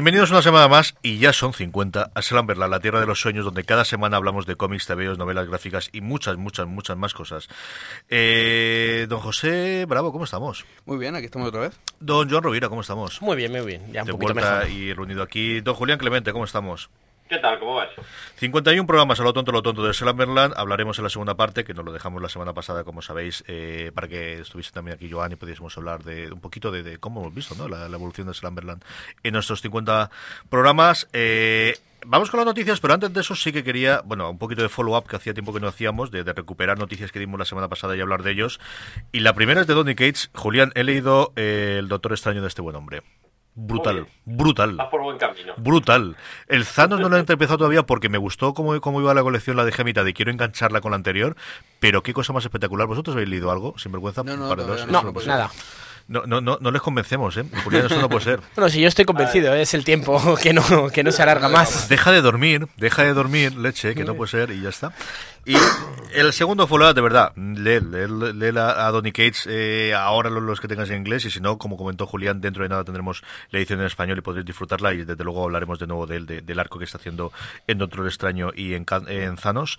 Bienvenidos una semana más y ya son 50 a Slamberland, la tierra de los sueños, donde cada semana hablamos de cómics, TVOs, novelas gráficas y muchas, muchas, muchas más cosas. Eh, don José Bravo, ¿cómo estamos? Muy bien, aquí estamos otra vez. Don Joan Rovira, ¿cómo estamos? Muy bien, muy bien. Ya un de poquito vuelta mejor. y reunido aquí. Don Julián Clemente, ¿cómo estamos? ¿Qué tal? ¿Cómo vas? 51 programas a lo tonto, lo tonto de Slamberland. Hablaremos en la segunda parte, que nos lo dejamos la semana pasada, como sabéis, eh, para que estuviese también aquí Joan y pudiésemos hablar de un poquito de, cómo hemos visto ¿no? la, la evolución de Slamberland en nuestros 50 programas. Eh, Vamos con las noticias, pero antes de eso sí que quería, bueno, un poquito de follow-up que hacía tiempo que no hacíamos, de, de recuperar noticias que dimos la semana pasada y hablar de ellos. Y la primera es de Donny Cates. Julián, he leído eh, El Doctor Extraño de este buen hombre. Brutal, brutal. Vas por buen camino. Brutal. El Thanos no lo he empezado todavía porque me gustó cómo, cómo iba la colección, la dejé a mitad y quiero engancharla con la anterior. Pero qué cosa más espectacular. ¿Vosotros habéis leído algo? Sin vergüenza. No, no, Para dos, todavía eso No, no nada. No, no, no, no les convencemos, ¿eh? Julián, eso no puede ser. Bueno, si yo estoy convencido, es el tiempo que no, que no se alarga más. Deja de dormir, deja de dormir, leche, que no puede ser, y ya está. Y el segundo follow de verdad, lee, lee, lee a Donny Cates eh, ahora los, que tengas en inglés, y si no, como comentó Julián, dentro de nada tendremos la edición en español y podréis disfrutarla, y desde luego hablaremos de nuevo del, de- del arco que está haciendo en Doctor Extraño y en, en Thanos.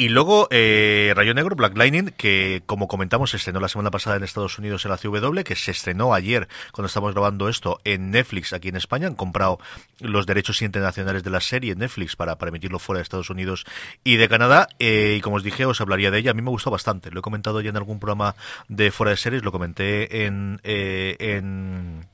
Y luego eh, Rayo Negro, Black Lightning, que como comentamos se estrenó la semana pasada en Estados Unidos en la CW, que se estrenó ayer cuando estamos grabando esto en Netflix aquí en España. Han comprado los derechos internacionales de la serie en Netflix para, para emitirlo fuera de Estados Unidos y de Canadá. Eh, y como os dije, os hablaría de ella. A mí me gustó bastante. Lo he comentado ya en algún programa de fuera de series, lo comenté en... eh, en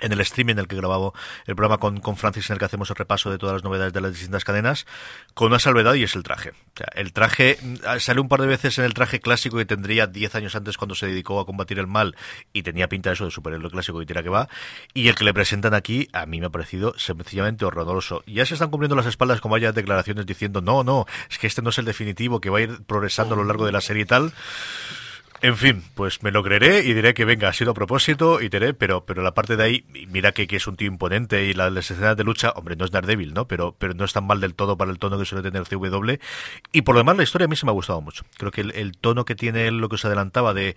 en el streaming en el que grababa el programa con, con Francis en el que hacemos el repaso de todas las novedades de las distintas cadenas con una salvedad y es el traje. O sea, el traje mm, sale un par de veces en el traje clásico que tendría 10 años antes cuando se dedicó a combatir el mal y tenía pinta eso de superhéroe clásico y tira que va y el que le presentan aquí a mí me ha parecido sencillamente horroroso. Ya se están cubriendo las espaldas como haya declaraciones diciendo no, no, es que este no es el definitivo que va a ir progresando a lo largo de la serie y tal. En fin, pues me lo creeré y diré que venga, ha sido a propósito y diré, pero, pero la parte de ahí, mira que, que es un tío imponente y la- las escenas de lucha, hombre, no es Daredevil, ¿no? Pero, pero no es tan mal del todo para el tono que suele tener CW. Y por lo demás, la historia a mí se me ha gustado mucho. Creo que el, el tono que tiene lo que os adelantaba de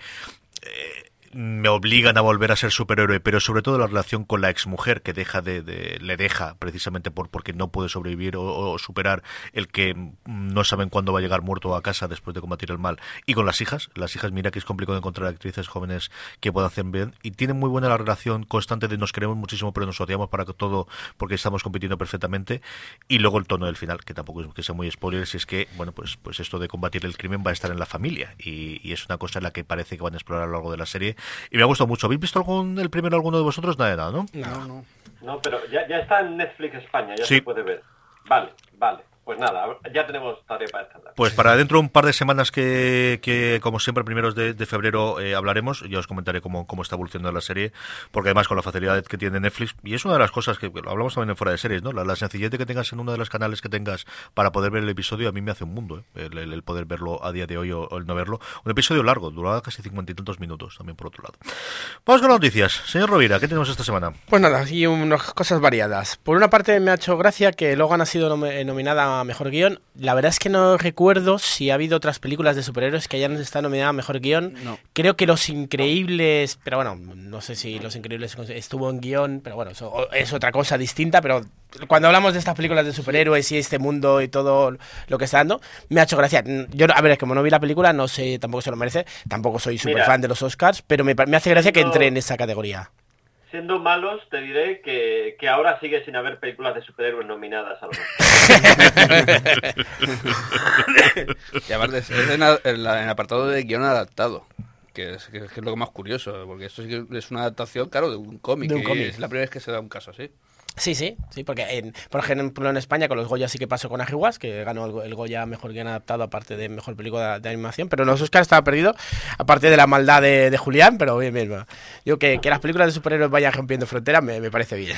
eh, me obligan a volver a ser superhéroe, pero sobre todo la relación con la exmujer que deja de, le deja precisamente por porque no puede sobrevivir o, superar el que no saben cuándo va a llegar muerto a casa después de combatir el mal. Y con las hijas, las hijas mira que es complicado encontrar actrices jóvenes que puedan hacer bien y tienen muy buena la relación constante de nos queremos muchísimo pero nos odiamos para todo porque estamos compitiendo perfectamente. Y luego el tono del final que tampoco es que sea muy spoiler si es que bueno pues pues esto de combatir el crimen va a estar en la familia. Y, y es una cosa en la que parece que van a explorar a lo largo de la serie y me ha gustado mucho. ¿Habéis visto algún el primero alguno de vosotros? Nada nada, ¿no? No, no. No, pero ya, ya está en Netflix España, ya Sí. se puede ver. Vale, vale. Pues nada, ya tenemos tarea para esta Pues para dentro de un par de semanas que, que como siempre, primeros de, febrero eh, hablaremos, yo os comentaré cómo, cómo está evolucionando la serie, porque además con la facilidad que tiene Netflix, y es una de las cosas que lo hablamos también en fuera de series, ¿no? La, la sencillez que tengas en uno de los canales que tengas para poder ver el episodio, a mí me hace un mundo, ¿eh? el, poder verlo a día de hoy o, el no verlo. Un episodio largo, duraba casi cincuenta y tantos minutos, también por otro lado. Vamos con las noticias. Señor Rovira, ¿qué tenemos esta semana? Pues nada, y unas cosas variadas. Por una parte me ha hecho gracia que Logan ha sido nominada a Mejor Guión. La verdad es que no recuerdo si ha habido otras películas de superhéroes que hayan estado nominadas a Mejor Guión. Creo que Los Increíbles, pero bueno, no sé si Los Increíbles estuvo en guion, pero bueno, eso es otra cosa distinta, pero cuando hablamos de estas películas de superhéroes y este mundo y todo lo que está dando, me ha hecho gracia. Yo, a ver, es como no vi la película, no sé, tampoco se lo merece, tampoco soy súper fan de los Oscars, pero me, me hace gracia que entre en esa categoría siendo malos, te diré que, ahora sigue sin haber películas de superhéroes nominadas a lo y aparte es en, el apartado de guion adaptado. Que es, que es, lo más curioso, porque esto es una adaptación, claro, de un cómic. Es la primera vez que se da un caso así. Sí, sí, sí, porque en, por ejemplo en España con los Goya sí que pasó con Ajiwas, que ganó el, Goya mejor guion adaptado aparte de mejor película de, animación, pero en los Oscars estaba perdido, aparte de la maldad de, Julián, pero bien, bien, Yo que, que las películas de superhéroes vayan rompiendo fronteras me, me parece bien.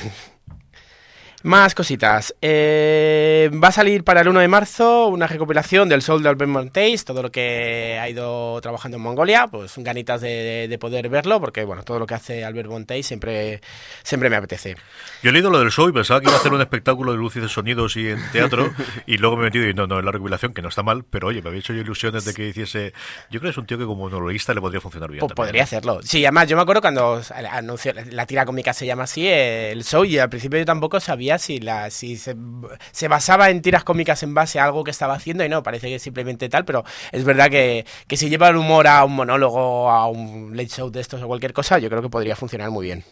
Más cositas. Eh, va a salir para el 1 de marzo una recopilación del Soul de Albert Monteis, todo lo que ha ido trabajando en Mongolia, pues ganitas de, poder verlo, porque bueno, todo lo que hace Albert Monteis siempre, siempre me apetece. Yo he leído lo del show y pensaba que iba a hacer un espectáculo de luces, de sonidos y en teatro, y luego me he metido y no, no, en la recopilación, que no está mal, pero oye, me había hecho yo ilusiones de que hiciese. Yo creo que es un tío que como novelista le podría funcionar bien. Pues podría hacerlo. Sí, además, yo me acuerdo cuando anunció, la tira cómica se llama así, el show, y al principio yo tampoco sabía si, si se, basaba en tiras cómicas en base a algo que estaba haciendo y no, parece que es simplemente tal, pero es verdad que, que si lleva el humor a un monólogo, a un late show de estos o cualquier cosa, yo creo que podría funcionar muy bien.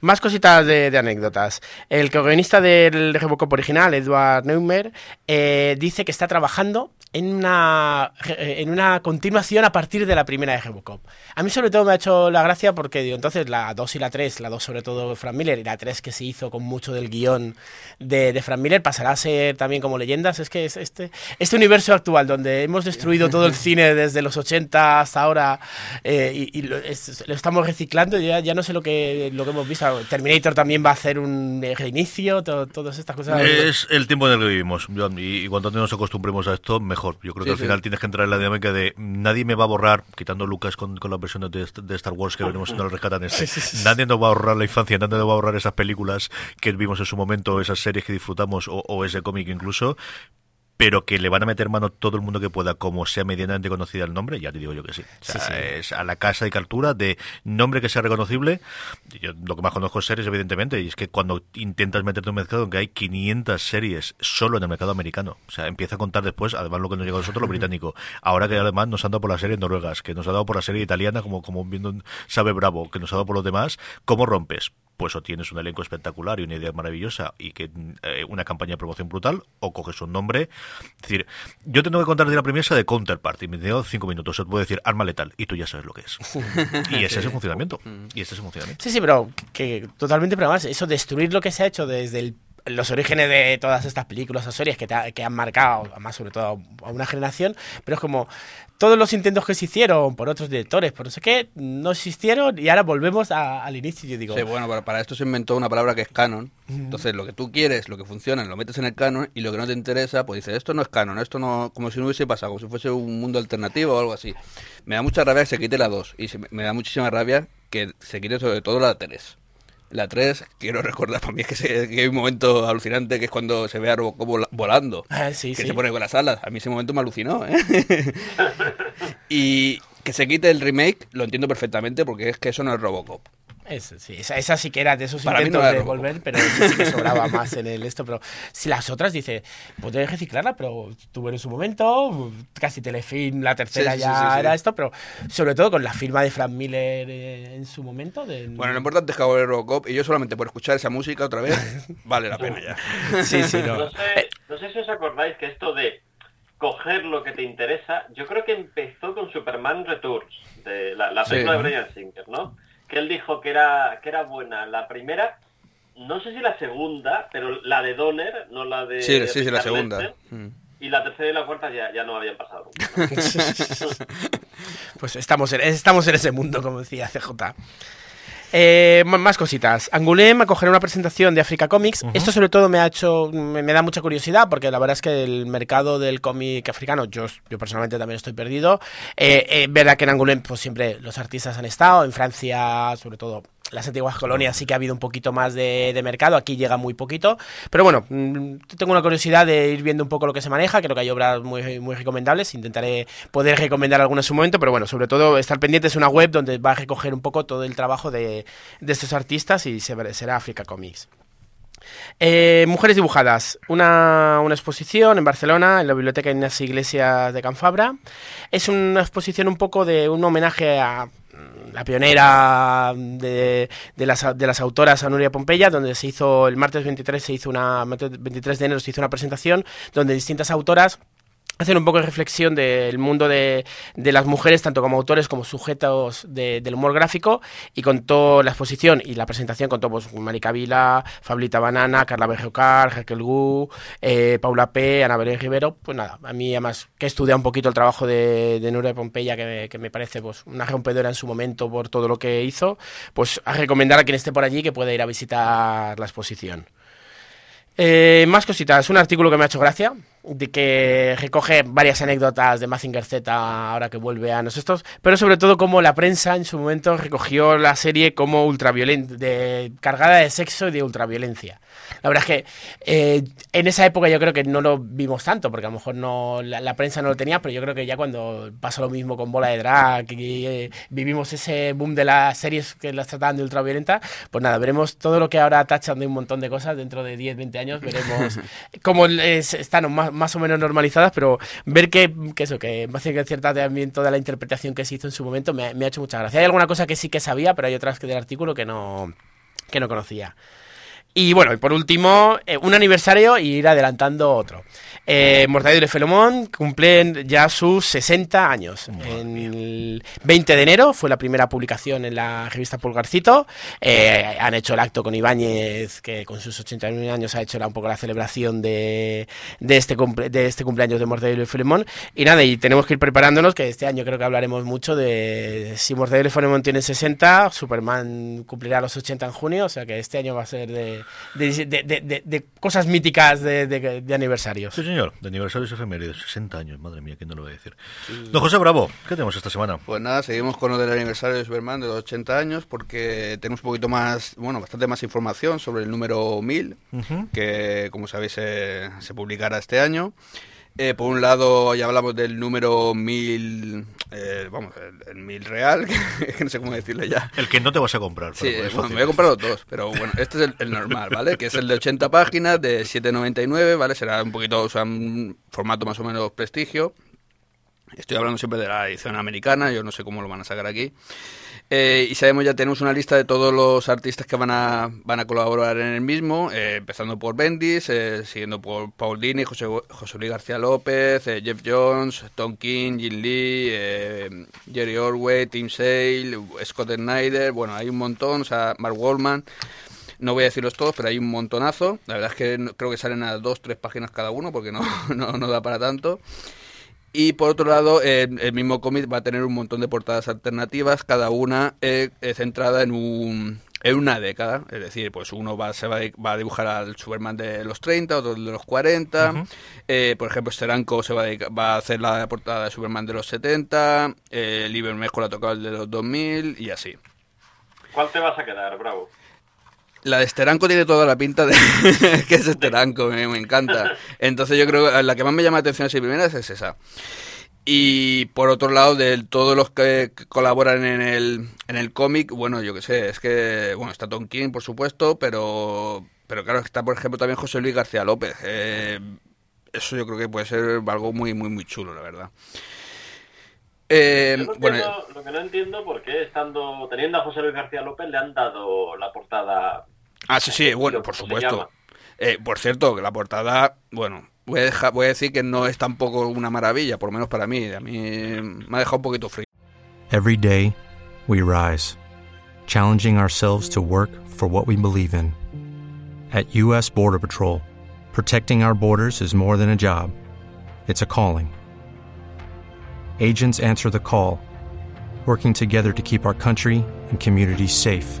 Más cositas de, anécdotas. El guionista del Robocop original, Edward Neumer, eh, dice que está trabajando en una, eh, en una continuación a partir de la primera de Robocop. A mí sobre todo me ha hecho la gracia porque digo, entonces la 2 y la 3, la 2 sobre todo de Frank Miller y la 3 que se hizo con mucho del guion de, de Frank Miller pasará a ser también como leyendas. Es que es este, este universo actual donde hemos destruido todo el cine desde los 80 hasta ahora eh, y, lo, estamos reciclando y ya, ya no sé lo que, lo que hemos visto. Terminator también va a hacer un reinicio, todas estas cosas. Es el tiempo en el que vivimos, y, cuando nos acostumbremos a esto, mejor yo creo que al final tienes que entrar en la dinámica de nadie me va a borrar, quitando Lucas con, con las versiones de, Star Wars que veremos en el rescatan este. Nadie nos va a ahorrar la infancia, nadie nos va a ahorrar esas películas que vimos en su momento, esas series que disfrutamos o, o ese cómic incluso pero que le van a meter mano todo el mundo que pueda, como sea medianamente conocida el nombre, ya te digo yo que sí. Es a la casa de captura de nombre que sea reconocible. Yo lo que más conozco es series, evidentemente, y es que cuando intentas meterte en un mercado en que hay 500 series solo en el mercado americano, o sea, empieza a contar después, además lo que nos llega a nosotros, lo británico. Ahora que además nos han dado por las series noruegas, que nos ha dado por la serie italiana, como, como viendo sabe Bravo, que nos ha dado por los demás, ¿cómo rompes? Pues o tienes un elenco espectacular y una idea maravillosa y que eh, una campaña de promoción brutal, o coges un nombre. Es decir, yo tengo que contar de la premisa de Counterpart y me dio cinco minutos. Os puedo decir arma letal y tú ya sabes lo que es. y ese es el funcionamiento. Y ese es el funcionamiento. Sí, sí, pero que totalmente, pero además, eso destruir lo que se ha hecho desde el los orígenes de todas estas películas o series que, que han marcado, más sobre todo a una generación, pero es como todos los intentos que se hicieron por otros directores, por no sé qué, no existieron y ahora volvemos al inicio. Yo digo, sí, bueno, para, esto se inventó una palabra que es canon. Entonces, lo que tú quieres, lo que funciona, lo metes en el canon y lo que no te interesa, pues dices, esto no es canon, esto no, como si no hubiese pasado, como si fuese un mundo alternativo o algo así. Me da mucha rabia que se quite la 2 y me da muchísima rabia que se quite sobre todo la 3. La 3, quiero recordar para mí es que, hay un momento alucinante que es cuando se ve a Robocop volando. Ah, sí, que se pone con las alas. A mí ese momento me alucinó. ¿eh? y que se quite el remake, lo entiendo perfectamente porque es que eso no es Robocop. Eso, sí, esa, sí que era de esos intentos de volver, pero sí que sobraba más en el esto. Pero si las otras, dice, puedes reciclarla, pero tuvo en su momento, casi Telefilm, la tercera ya era esto, pero sobre todo con la firma de Frank Miller eh, en su momento. Bueno, lo importante es que hago el Robocop y yo solamente por escuchar esa música otra vez, vale la pena ya. Sí, sí, no. No sé, no sé si os acordáis que esto de coger lo que te interesa, yo creo que empezó con Superman Returns, de la, película de Brian Singer, ¿no? Que él dijo que era, que era buena la primera no sé si la segunda, pero la de Donner, no la de. Sí, sí, sí, la segunda. Lester, Mm. Y la tercera y la cuarta ya, ya no habían pasado. Pues estamos en, estamos en ese mundo, como decía CJ. Eh, más cositas. Angoulême acogerá una presentación de Africa Comics. Esto sobre todo me ha hecho, me, me da mucha curiosidad porque la verdad es que el mercado del cómic africano, yo, yo personalmente también estoy perdido. Eh, eh, verdad que en Angoulême pues siempre los artistas han estado, en Francia sobre todo las antiguas colonias sí que ha habido un poquito más de, mercado, aquí llega muy poquito, pero bueno, mm, tengo una curiosidad de ir viendo un poco lo que se maneja, creo que hay obras muy, muy recomendables, intentaré poder recomendar alguna en su momento, pero bueno, sobre todo estar pendiente es una web donde va a recoger un poco todo el trabajo de, de estos artistas y se- será Africa Comics. Eh, Mujeres dibujadas, una, una exposición en Barcelona, en la Biblioteca Ignacio Iglesias de Canfabra. Es una exposición un poco de un homenaje a la pionera de, de las, de las autoras a Nuria Pompeya, donde se hizo el martes 23 se hizo una martes 23 de enero se hizo una presentación donde distintas autoras hacen un poco de reflexión del mundo de, de las mujeres, tanto como autores como sujetos de- del humor gráfico, y contó la exposición y la presentación contó pues, Marica Vila, Fablita Banana, Carla Berjocar, Jekyll Gu, eh, Paula P., Ana Belén Rivero, pues nada, a mí además que he estudiado un poquito el trabajo de, de Pompeya, que me, que me parece pues una rompedora en su momento por todo lo que hizo, pues a recomendar a quien esté por allí que pueda ir a visitar la exposición. Eh, más cositas, un artículo que me ha hecho gracia, de que recoge varias anécdotas de Mazinger Z ahora que vuelve a nosotros, pero sobre todo como la prensa en su momento recogió la serie como ultraviolenta, cargada de sexo y de ultraviolencia. La verdad es que eh, en esa época yo creo que no lo vimos tanto, porque a lo mejor no la, la prensa no lo tenía, pero yo creo que ya cuando pasa lo mismo con Bola de Drag y eh, vivimos ese boom de las series que las trataban de ultraviolenta, pues nada, veremos todo lo que ahora tachan de un montón de cosas dentro de 10, 20 años, veremos cómo es- están más, más o menos normalizadas, pero ver que, que eso, que que cierta también toda la interpretación que se hizo en su momento me, me ha hecho mucha gracia. Hay alguna cosa que sí que sabía, pero hay otras que del artículo que no, que no conocía. Y bueno, y por último, eh, un aniversario y ir adelantando otro. Eh, Mortadelo y Filemón cumplen ya sus 60 años. En el 20 de enero fue la primera publicación en la revista Pulgarcito. Eh, han hecho el acto con Ibáñez, que con sus 81 años ha hecho la- un poco la celebración de, de, este, cumple- de este cumpleaños de Mortadelo y Filemón. Y nada, y tenemos que ir preparándonos, que este año creo que hablaremos mucho de si Mortadelo y Filemón tienen 60, Superman cumplirá los 80 en junio, o sea que este año va a ser de, de, de- de- de- de cosas míticas de, de- de aniversarios. Sí, señor, de aniversarios efemérides, 60 años, madre mía, ¿quién no lo va a decir? Don José Bravo, ¿qué tenemos esta semana? Pues nada, seguimos con lo del aniversario de Superman de los 80 años porque tenemos un poquito más, bueno, bastante más información sobre el número 1000, Ujú. que como sabéis se, se publicará este año. Eh, por un lado ya hablamos del número 1000, eh, vamos, el, el 1000 real, que no sé cómo decirle ya. El que no te vas a comprar. Sí, bueno, me voy a comprar los dos, pero bueno, este es el, el normal, ¿vale? Que es el de 80 páginas, de 7,99, ¿vale? Será un poquito, o sea, un formato más o menos prestigio. Estoy hablando siempre de la edición americana, yo no sé cómo lo van a sacar aquí. Eh, y sabemos ya tenemos una lista de todos los artistas que van a, van a colaborar en el mismo, eh, empezando por Bendis, eh, siguiendo por Paul Dini, José, José Luis García López, eh, Jeff Jones, Tom King, Jim Lee, eh, Jerry Orway, Tim Sale, Scott Snyder, bueno, hay un montón, o sea, Mark Wallman. No voy a decirlos todos, pero hay un montonazo. La verdad es que creo que salen a dos, tres páginas cada uno, porque no, no da para tanto. Y por otro lado, eh, el mismo cómic va a tener un montón de portadas alternativas, cada una eh, eh, centrada en un en una década, es decir, pues uno va, se va, va a dibujar al Superman de los 30, otro de los 40, eh, por ejemplo, Steranko se va a, va a hacer la portada de Superman de los 70, eh, Liebermejo la ha tocado el de los 2000 y así. ¿Cuál te vas a quedar, Bravo? La de Steranko tiene toda la pinta de que es Steranko, me, me encanta. Entonces yo creo que la que más me llama la atención así primera es esa. Y por otro lado, de todos los que colaboran en el, en el cómic, bueno, yo qué sé, es que, bueno, está Tom King, por supuesto, pero, pero claro, está por ejemplo también José Luis García López. Eh, eso yo creo que puede ser algo muy, muy, muy chulo, la verdad. Eh, Yo no bueno, entiendo- lo que no entiendo por qué estando teniendo a José Luis García López le han dado la portada. Ah, sí, sí, bueno, por supuesto. Eh, por cierto, que la portada, bueno, voy a, dejar- voy a decir que no es tampoco una maravilla, por lo menos para mí. A mí me ha dejado un poquito frío. Every day, we rise, challenging ourselves to work for what we believe in. At U.S. Border Patrol, protecting our borders is more than a job, it's a calling. Agents answer the call, working together to keep our country and communities safe.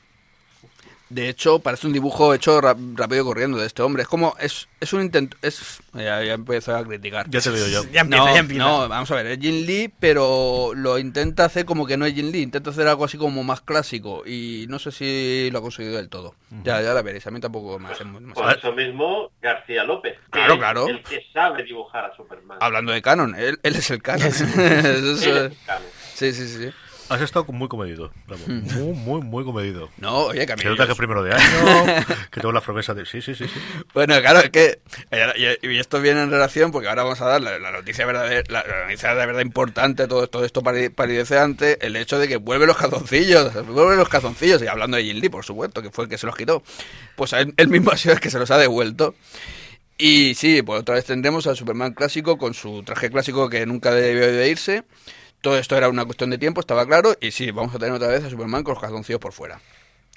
De hecho, parece un dibujo hecho rápido y corriendo de este hombre. Es como, es, es un intento, es... Ya, ya empiezo a criticar. Ya te veo yo. Ya empieza, no, ya empieza. no, vamos a ver, es Jin Lee, pero lo intenta hacer como que no es Jin Lee, intenta hacer algo así como más clásico y no sé si lo ha conseguido del todo. Ya, ya la veréis, a mí tampoco me hace muy- Por eso mismo García López. Claro, es claro. El que sabe dibujar a Superman. Hablando de canon, él, él es el canon. Él es- es canon. sí, sí, sí. Has estado muy comedido, Ramón. Muy, muy, muy comedido. No, oye, que a mí Se nota que es primero de año, que tengo la promesa de... Sí, sí, sí, sí. Bueno, claro, es que. eh, Y esto viene en relación porque ahora vamos a dar la, la noticia verdadera, la, la noticia de verdad importante, todo, todo esto pari- palideceante, el hecho de que vuelve los calzoncillos, vuelve los calzoncillos, y hablando de Jin Lee, por supuesto, que fue el que se los quitó. Pues él, él mismo ha sido el que se los ha devuelto. Y sí, pues otra vez tendremos al Superman clásico con su traje clásico que nunca debió de irse. Todo esto era una cuestión de tiempo, estaba claro. Y sí, vamos a tener otra vez a Superman con los calzoncillos por fuera.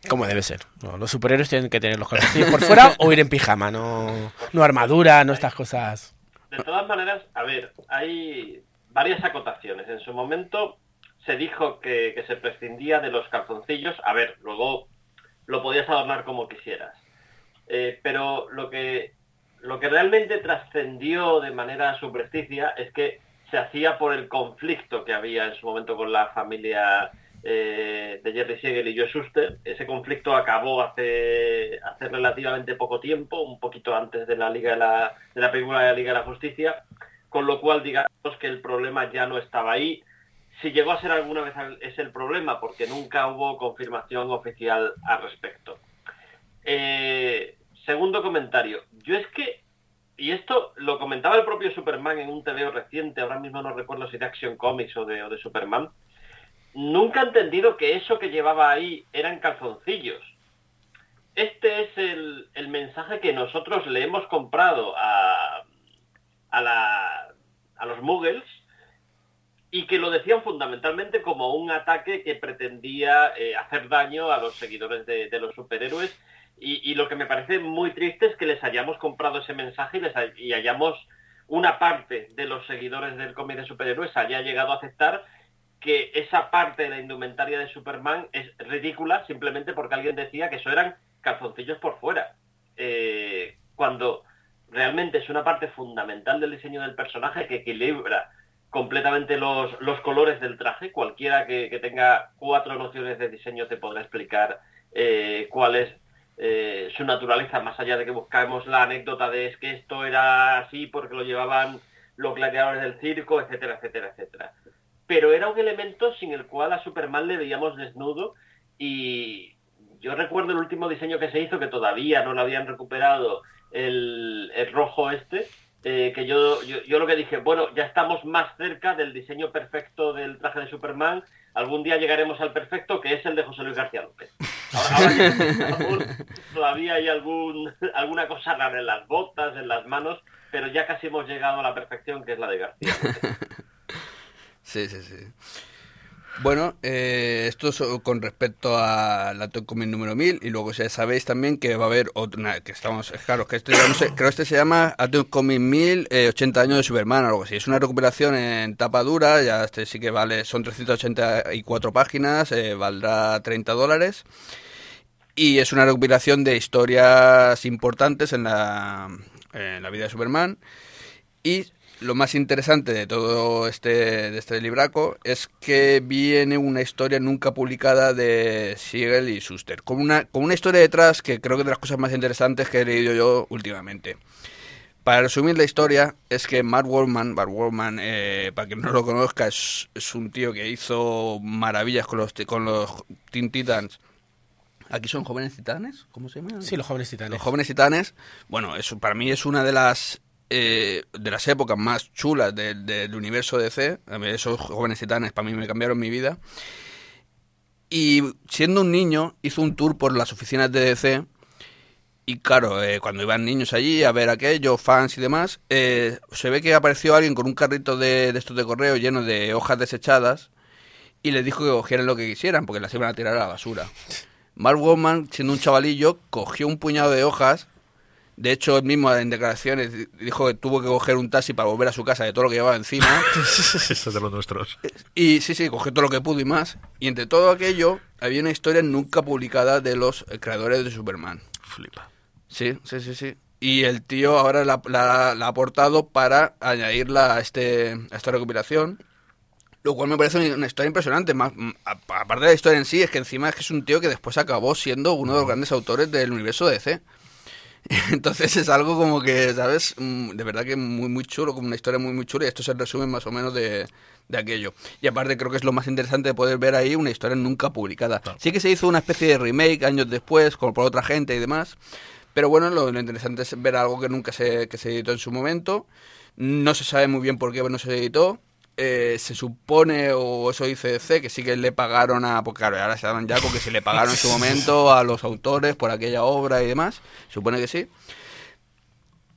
Como debe ser. No, los superhéroes tienen que tener los calzoncillos por fuera o ir en pijama, no, no armadura, no estas cosas. De todas maneras, a ver, hay varias acotaciones. En su momento se dijo que, que se prescindía de los calzoncillos. A ver, luego lo podías adornar como quisieras. Eh, pero lo que, lo que realmente trascendió de manera subrepticia es que se hacía por el conflicto que había en su momento con la familia eh, de Jerry Siegel y Joe Shuster. Ese conflicto acabó hace, hace relativamente poco tiempo, un poquito antes de la Liga de la, de la película de la Liga de la Justicia, con lo cual digamos que el problema ya no estaba ahí. Si llegó a ser alguna vez es el problema, porque nunca hubo confirmación oficial al respecto. Eh, segundo comentario. Yo es que, y esto lo comentaba el propio Superman en un TVO reciente, ahora mismo no recuerdo si de Action Comics o de, Superman, nunca he entendido que eso que llevaba ahí eran calzoncillos. Este es el, mensaje que nosotros le hemos comprado a, los Muggles y que lo decían fundamentalmente como un ataque que pretendía eh, hacer daño a los seguidores de los superhéroes y, lo que me parece muy triste es que les hayamos comprado ese mensaje y, hayamos una parte de los seguidores del cómic de superhéroes haya llegado a aceptar que esa parte de la indumentaria de Superman es ridícula simplemente porque alguien decía que eso eran calzoncillos por fuera. Eh, cuando realmente es una parte fundamental del diseño del personaje que equilibra completamente los, los colores del traje. Cualquiera que, que tenga cuatro nociones de diseño te podrá explicar eh, cuál es eh, su naturaleza, más allá de que buscamos la anécdota de es que esto era así porque lo llevaban los gladiadores del circo, etcétera, etcétera, etcétera. Pero era un elemento sin el cual a Superman le veíamos desnudo y yo recuerdo el último diseño que se hizo, que todavía no lo habían recuperado, el, el rojo este, eh, que yo, yo, yo lo que dije, bueno, ya estamos más cerca del diseño perfecto del traje de Superman, algún día llegaremos al perfecto, que es el de José Luis García López. Ahora, todavía hay algún, alguna cosa rara en las botas, en las manos, pero ya casi hemos llegado a la perfección, que es la de García López. Sí, sí, sí. Bueno, eh, esto es con respecto a la Comic número 1000 y luego ya sabéis también que va a haber otra, que estamos, claro, que este, no sé, creo que este se llama Atom Comic 1000, 80 años de Superman o algo así. Es una recuperación en tapa dura, ya este sí que vale, son 384 páginas, eh, valdrá 30 dólares y es una recopilación de historias importantes en la, en la vida de Superman y lo más interesante de todo este, de este libraco es que viene una historia nunca publicada de Siegel y Schuster, con una, con una historia detrás que creo que es de las cosas más interesantes que he leído yo últimamente. Para resumir la historia, es que Matt Wallman, Matt Wallman eh, para quien no lo conozca, es, es, un tío que hizo maravillas con los, con los Teen Titans. ¿Aquí son jóvenes titanes? ¿Cómo se llama? Sí, los jóvenes titanes. Los jóvenes titanes. Bueno, eso para mí es una de las eh, de las épocas más chulas del universo DC. Esos jóvenes titanes para mí me cambiaron mi vida. Y siendo un niño, hizo un tour por las oficinas de DC. Y claro, eh, cuando iban niños allí a ver aquello, fans y demás, eh, se ve que apareció alguien con un carrito de, de estos de correo lleno de hojas desechadas y les dijo que cogieran lo que quisieran porque las iban a tirar a la basura. Mark Woman, siendo un chavalillo, cogió un puñado de hojas de hecho, él mismo en declaraciones dijo que tuvo que coger un taxi para volver a su casa de todo lo que llevaba encima. Esto es de los nuestros. Y sí, sí, cogió todo lo que pudo y más. Y entre todo aquello, había una historia nunca publicada de los creadores de Superman. Flipa. Sí, sí, sí, sí. Y el tío ahora la, ha aportado para añadirla a, este, a esta recopilación. Lo cual me parece una historia impresionante. Más, aparte de la historia en sí, es que encima es que es un tío que después acabó siendo uno de los grandes autores del universo DC. Entonces es algo como que, ¿sabes? Mm, de verdad que muy, muy chulo, como una historia muy, muy chula y esto es el resumen más o menos de, de aquello. Y aparte creo que es lo más interesante de poder ver ahí una historia nunca publicada. Sí que se hizo una especie de remake años después, como por otra gente y demás, pero bueno, lo, lo interesante es ver algo que nunca se, que se editó en su momento. No se sabe muy bien por qué no se editó. Eh, se supone, o eso dice DC, que sí que le pagaron a. Porque claro, ahora se dan ya porque si le pagaron en su momento a los autores por aquella obra y demás. Supone que sí.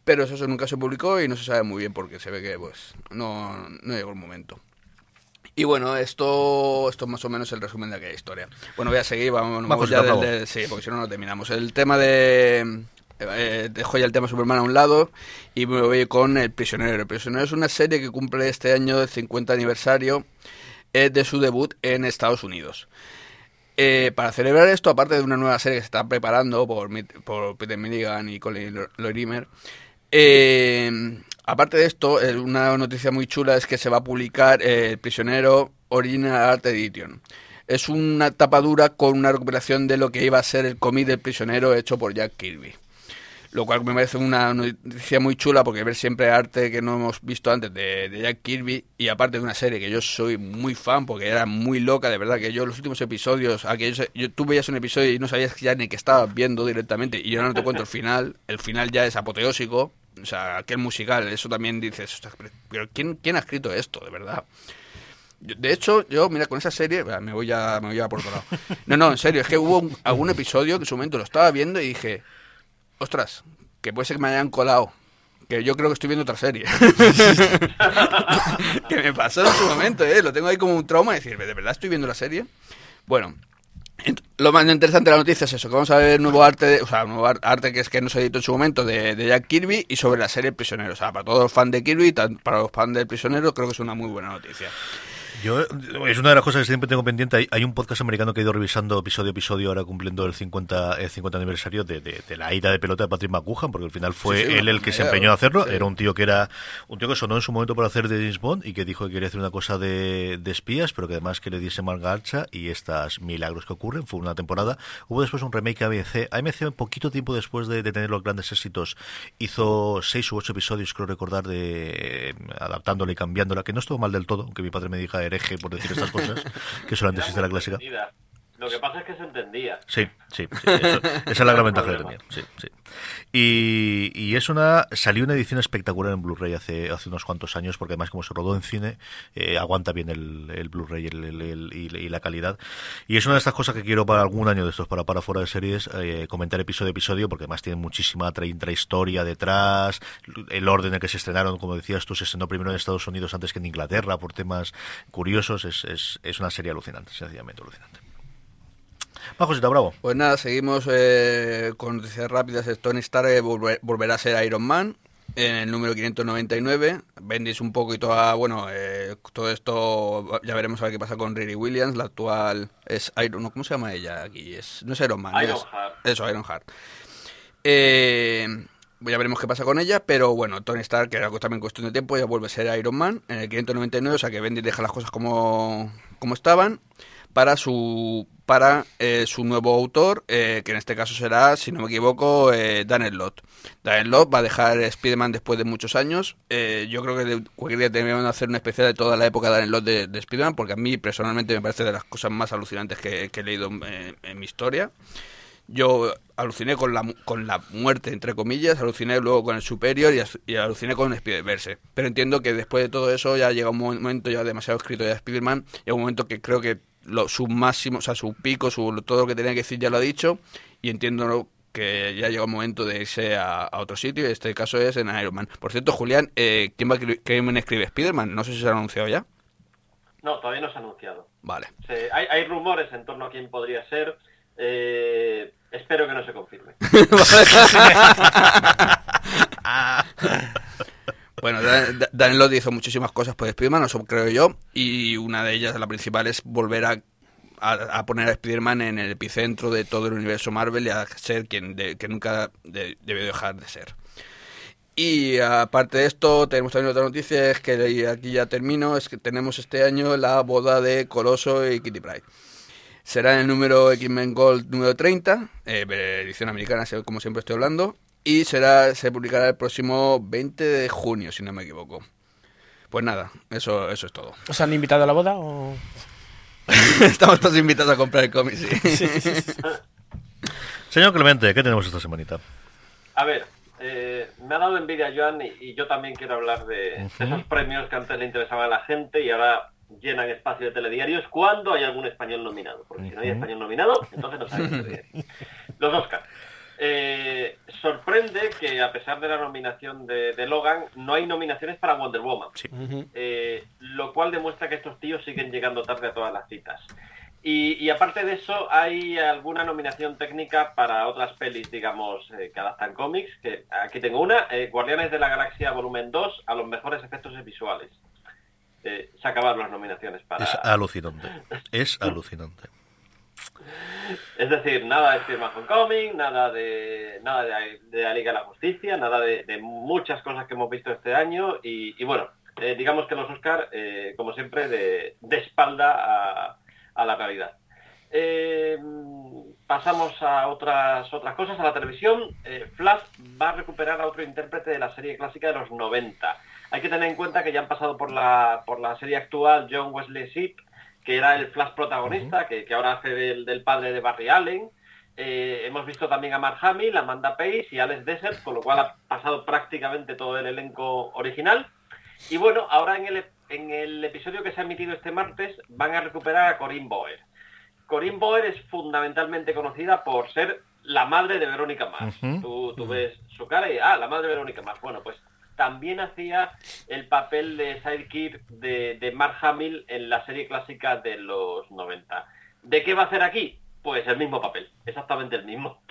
Pero eso, nunca se publicó y no se sabe muy bien porque se ve que pues no, no llegó el momento. Y bueno, esto, esto es más o menos el resumen de aquella historia. Bueno, voy a seguir, vamos, vamos ya del, Sí, porque si no, no terminamos. El tema de eh, dejo ya el tema Superman a un lado y me voy con El Prisionero. El Prisionero es una serie que cumple este año el 50 aniversario eh, de su debut en Estados Unidos. Eh, para celebrar esto, aparte de una nueva serie que se está preparando por, Peter Milligan y Colin Lorimer, aparte de esto, una noticia muy chula es que se va a publicar El Prisionero Original Art Edition es una tapadura con una recuperación de lo que iba a ser el cómic del prisionero hecho por Jack Kirby lo cual me parece una noticia muy chula porque ver siempre arte que no hemos visto antes de, Jack Kirby y aparte de una serie que yo soy muy fan porque era muy loca, de verdad que yo los últimos episodios, aquellos, yo, tú veías un episodio y no sabías ya ni que estabas viendo directamente y yo no te cuento el final, el final ya es apoteósico, o sea, aquel musical, eso también dices, pero ¿quién, quién ha escrito esto, de verdad? De hecho, yo, mira, con esa serie, me voy a, me voy a por otro lado. No, no, en serio, es que hubo algún episodio que en su momento lo estaba viendo y dije, ostras, que puede ser que me hayan colado. Que yo creo que estoy viendo otra serie. que me pasó en su momento, ¿eh? Lo tengo ahí como un trauma de decir, ¿de verdad estoy viendo la serie? Bueno, lo más interesante de la noticia es eso, que vamos a ver nuevo arte, o sea, nuevo arte que es que no se editó en su momento de, de, Jack Kirby y sobre la serie Prisionero. O sea, para todos los fans de Kirby y para los fans del Prisionero creo que es una muy buena noticia. Yo, es una de las cosas que siempre tengo pendiente. Hay, un podcast americano que he ido revisando episodio a episodio, ahora cumpliendo el 50, el 50 aniversario de, de, la ida de pelota de Patrick McGuhan, porque al final fue él el que se empeñó a hacerlo. Era un tío que era un tío que sonó en su momento para hacer de James Bond y que dijo que quería hacer una cosa de, espías, pero que además que le diese margarcha y estas milagros que ocurren. Fue una temporada. Hubo después un remake AMC. AMC, un poquito tiempo después de, tener los grandes éxitos, hizo seis u ocho episodios, creo recordar, de adaptándola y cambiándola, que no estuvo mal del todo, aunque mi padre me diga hereje por decir estas cosas, que solamente existe la clásica. Lo que pasa es que se entendía. Sí, sí, sí, eso- esa es la gran ventaja que tenía. Sí, sí. Y, y es una salió una edición espectacular en Blu-ray hace, hace unos cuantos años, porque además como se rodó en cine, eh, aguanta bien el, el Blu-ray el- y, la calidad. Y es una de estas cosas que quiero para algún año de estos, para para fuera de series, eh, comentar episodio a episodio, porque además tiene muchísima tra- intrahistoria detrás, el orden en el que se estrenaron, como decías tú, se estrenó primero en Estados Unidos antes que en Inglaterra por temas curiosos, es, es, es una serie alucinante, sencillamente alucinante. Va, Josita Bravo. Pues nada, seguimos eh, con noticias rápidas. Tony Stark eh, volver- volverá a ser Iron Man en el número 599. Bendis un poco y toda, bueno, eh, todo esto, ya veremos a ver qué pasa con Riri Williams, la actual es Iron, no, ¿cómo se llama ella aquí? Es, no es Iron Man, es- Ironheart. eso, Ironheart. Eh, ya veremos qué pasa con ella, pero bueno, Tony Stark, que era también cuestión de tiempo, ya vuelve a ser Iron Man en el 599, o sea que Bendis deja las cosas como, como estaban para su para eh, su nuevo autor, eh, que en este caso será, si no me equivoco, eh, Dan Slott. Dan va a dejar Spider-Man después de muchos años. Eh, yo creo que cualquier día deberíamos hacer una especial de toda la época de Dan Slott de, de Spider-Man, porque a mí personalmente me parece de las cosas más alucinantes que, que he leído en- mi historia. Yo aluciné con la, con la muerte, entre comillas, aluciné luego con el Superior y, aluciné con Spider-Verse. Pero entiendo que después de todo eso ya llega un mo- momento ya demasiado escrito ya de Spider-Man, llega un momento que creo que lo, su máximo, o sea, su pico, su, todo lo que tenía que decir ya lo ha dicho y entiendo que ya llega un momento de irse a, a otro sitio y este caso es en Iron Man. Por cierto, Julián, eh, ¿quién, va a, quién escribe Spider-Man? No sé si se ha anunciado ya. No, todavía no se ha anunciado. Vale. Se- hay, hay rumores en torno a quién podría ser. eh, espero que no se confirme. Bueno, Dan, Dan- hizo muchísimas cosas por Spider-Man, eso creo yo, y una de ellas, la principal, es volver a, a, a poner a Spider-Man en el epicentro de todo el universo Marvel y a ser quien de- que nunca de- debió dejar de ser. Y aparte de esto, tenemos también otra noticia, es que aquí ya termino, es que tenemos este año la boda de Coloso y Kitty Pryde. Será en el número X-Men Gold número 30, eh, edición americana, como siempre estoy hablando, y será se publicará el próximo 20 de junio, si no me equivoco. Pues nada, eso, eso es todo. ¿Os han invitado a la boda o...? Estamos todos invitados a comprar el cómic, sí. Señor Clemente, ¿qué tenemos esta semanita? A ver, eh, me ha dado envidia Joan y, y yo también quiero hablar de, de esos premios que antes le interesaban a la gente y ahora llenan espacio de telediarios cuando hay algún español nominado. Porque si no hay español nominado, entonces no sale. Los Oscars. Eh, sorprende que a pesar de la nominación de, de Logan, no hay nominaciones para Wonder Woman. Eh, lo cual demuestra que estos tíos siguen llegando tarde a todas las citas. Y, y aparte de eso, hay alguna nominación técnica para otras pelis, digamos, eh, que adaptan cómics. Que aquí tengo una, eh, Guardianes de la Galaxia Volumen 2, a los mejores efectos visuales. Eh, se acabaron las nominaciones para... Es alucinante. Es alucinante. Es decir, nada de Spider-Man Homecoming, nada de nada de, la Liga de la Justicia, nada de, muchas cosas que hemos visto este año y, bueno, eh, digamos que los Oscar, eh, como siempre, de, espalda a, la realidad. Eh, pasamos a otras otras cosas, a la televisión. Flash va a recuperar a otro intérprete de la serie clásica de los 90. Hay que tener en cuenta que ya han pasado por la, por la serie actual John Wesley Shipp, que era el Flash protagonista, que, que ahora hace del, del padre de Barry Allen. Eh, hemos visto también a Mark Hamill, Amanda Pace y Alex Desert, con lo cual ha pasado prácticamente todo el elenco original. Y bueno, ahora en el, en el episodio que se ha emitido este martes van a recuperar a Corinne Boer. Corinne Boer es fundamentalmente conocida por ser la madre de Verónica Mars. Tú, tú ves su cara y, ah, la madre de Verónica Mars. Bueno, pues también hacía el papel de sidekick de, de Mark Hamill en la serie clásica de los 90. ¿De qué va a hacer aquí? Pues el mismo papel, exactamente el mismo.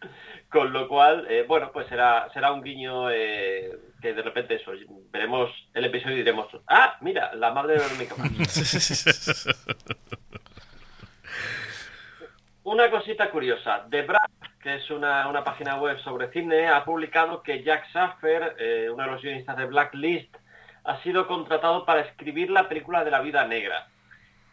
Con lo cual, eh, bueno, pues será, será un guiño eh, que de repente eso, veremos el episodio y diremos, ah, mira, la madre de Verónica. Una cosita curiosa, The Brad, que es una, una página web sobre cine, ha publicado que Jack Schaffer, eh, uno de los guionistas de Blacklist, ha sido contratado para escribir la película de la vida negra.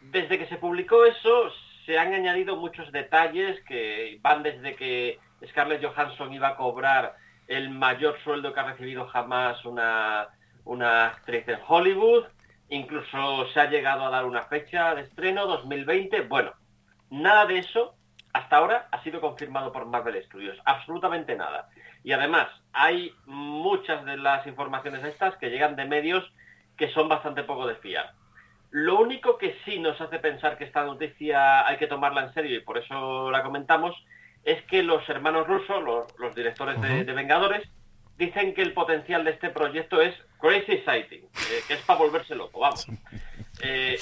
Desde que se publicó eso, se han añadido muchos detalles que van desde que Scarlett Johansson iba a cobrar el mayor sueldo que ha recibido jamás una, una actriz en Hollywood, incluso se ha llegado a dar una fecha de estreno, 2020, bueno, Nada de eso hasta ahora ha sido confirmado por Marvel Studios, absolutamente nada. Y además hay muchas de las informaciones estas que llegan de medios que son bastante poco de fiar. Lo único que sí nos hace pensar que esta noticia hay que tomarla en serio y por eso la comentamos es que los hermanos rusos, los, directores de, Vengadores, dicen que el potencial de este proyecto es crazy exciting, eh, que es para volverse loco, vamos. Eh,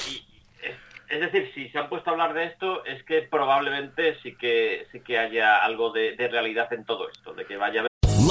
es decir, si se han puesto a hablar de esto, es que probablemente sí que sí que haya algo de, de realidad en todo esto, de que vaya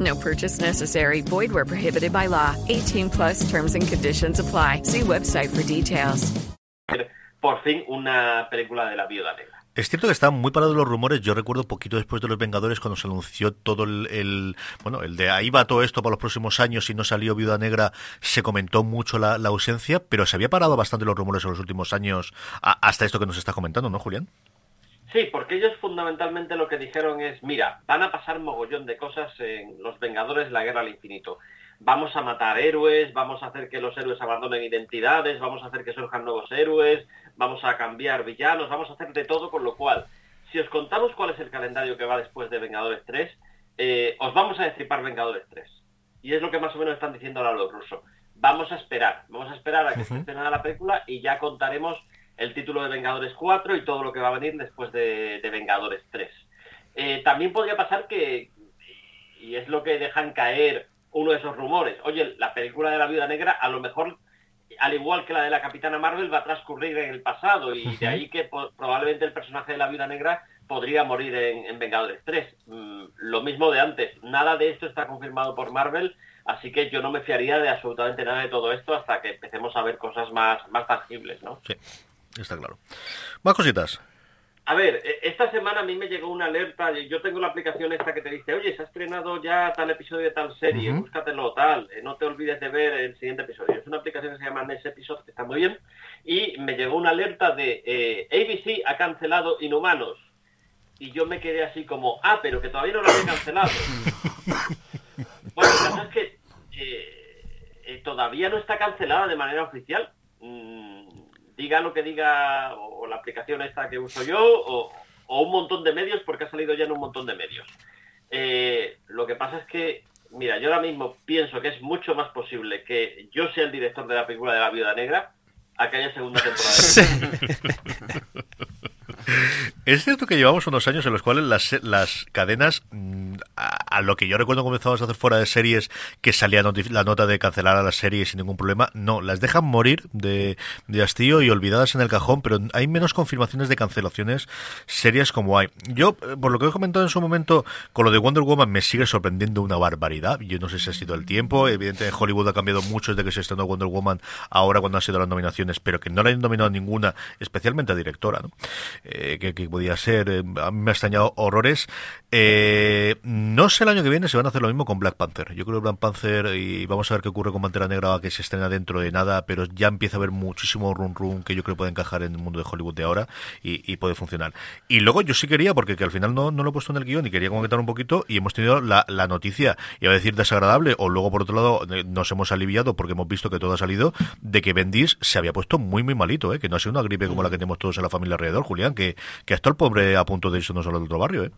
No purchase necessary. Void where prohibited by law. 18 plus terms and conditions apply. See website for details. Por fin, una película de la Viuda Negra. Es cierto que están muy parados los rumores. Yo recuerdo poquito después de los Vengadores cuando se anunció todo el, bueno, el de ahí va todo esto para los próximos años y no salió Viuda Negra, se comentó mucho la, ausencia, pero se había parado bastante los rumores en los últimos años hasta esto que nos está comentando, ¿no, Julián? Sí, porque ellos fundamentalmente lo que dijeron es, mira, van a pasar mogollón de cosas en Los Vengadores, la Guerra al Infinito. Vamos a matar héroes, vamos a hacer que los héroes abandonen identidades, vamos a hacer que surjan nuevos héroes, vamos a cambiar villanos, vamos a hacer de todo, con lo cual, si os contamos cuál es el calendario que va después de Vengadores 3, eh, os vamos a destripar Vengadores 3. Y es lo que más o menos están diciendo ahora los rusos. Vamos a esperar, vamos a esperar a que se estrene la película y ya contaremos el título de Vengadores 4 y todo lo que va a venir después de, Vengadores 3. Eh, también podría pasar que, y es lo que dejan caer uno de esos rumores, oye, la película de la Viuda Negra a lo mejor al igual que la de la Capitana Marvel, va a transcurrir en el pasado y de ahí que probablemente el personaje de la Viuda Negra podría morir en, Vengadores 3. Mm, lo mismo de antes, nada de esto está confirmado por Marvel, así que yo no me fiaría de absolutamente nada de todo esto hasta que empecemos a ver cosas más, más tangibles, ¿no? Sí, está claro. Más cositas. A ver, e, esta semana a mí me llegó una alerta, yo tengo la aplicación esta que te dice, oye, se ha estrenado ya tal episodio de tal serie, búscatelo tal, eh, no te olvides de ver el siguiente episodio. Es una aplicación que se llama Next Episode, que está muy bien, y me llegó una alerta de eh, ABC ha cancelado Inhumanos. Y yo me quedé así como, ah, pero que todavía no lo había cancelado. bueno, la verdad es que eh, todavía no está cancelada de manera oficial. Mm, diga lo que diga o la aplicación esta que uso yo o, un montón de medios porque ha salido ya en un montón de medios. Eh, lo que pasa es que, mira, yo ahora mismo pienso que es mucho más posible que yo sea el director de la película de la Viuda Negra a que haya segunda temporada. Es cierto que llevamos unos años en los cuales las, las cadenas, mm, a, lo que yo recuerdo comenzamos a hacer fuera de series, que salía la nota de cancelar a las series sin ningún problema, no, las dejan morir de, de hastío y olvidadas en el cajón, pero hay menos confirmaciones de cancelaciones serias como hay. Yo, eh, por lo que he comentado en su momento, con lo de Wonder Woman me sigue sorprendiendo una barbaridad. Yo no sé si ha sido el tiempo, evidentemente Hollywood ha cambiado mucho desde que se estrenó Wonder Woman ahora cuando han sido las nominaciones, pero que no le han nominado ninguna, especialmente a directora, ¿no? Que, que podía ser, eh, a mí me ha extrañado horrores. Eh, no sé el año que viene si van a hacer lo mismo con Black Panther. Yo creo que Black Panther, y vamos a ver qué ocurre con Pantera Negra, que se estrena dentro de nada, pero ya empieza a haber muchísimo run run que yo creo puede encajar en el mundo de Hollywood de ahora y, puede funcionar. Y luego yo sí quería, porque que al final no, no lo he puesto en el guion y quería comentar un poquito, y hemos tenido la, la noticia, iba a decir desagradable, o luego por otro lado nos hemos aliviado porque hemos visto que todo ha salido, de que Bendis se había puesto muy muy malito, ¿eh? que no ha sido una gripe como la que tenemos todos en la familia alrededor, Julián, que, que hasta el pobre a punto de irse no solo del otro barrio, ¿eh?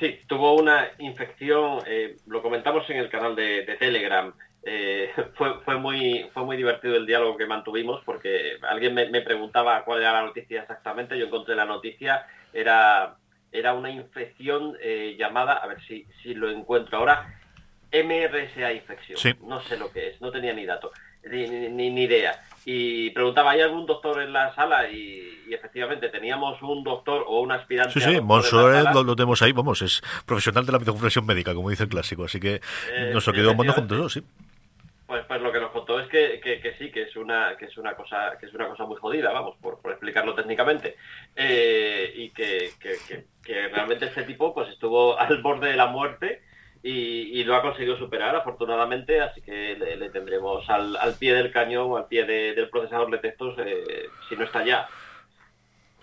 Sí, tuvo una infección, eh, lo comentamos en el canal de, Telegram. Eh, fue, fue, muy, fue muy divertido el diálogo que mantuvimos porque alguien me, preguntaba cuál era la noticia exactamente. Yo encontré la noticia, era, era una infección eh, llamada, a ver si, si lo encuentro ahora, MRSA infección. Sí. No sé lo que es, no tenía ni dato, ni, ni- ni idea. Y preguntaba, ¿hay algún doctor en la sala? Y, y efectivamente teníamos un doctor o un aspirante. Sí, a sí, sala. lo, lo tenemos ahí, vamos, es profesional de la comprensión médica, como dice el clásico, así que Eh, nos lo quedó mando juntos, sí. Pues, pues lo que nos contó es que, que- que sí, que es una que es una cosa que es una cosa muy jodida, vamos, por, por explicarlo técnicamente, Eh, y que, que- que- que realmente este tipo pues estuvo al borde de la muerte y, lo ha conseguido superar afortunadamente, así que le, tendremos al, al pie del cañón, al pie de- del procesador de textos, eh, si no está ya.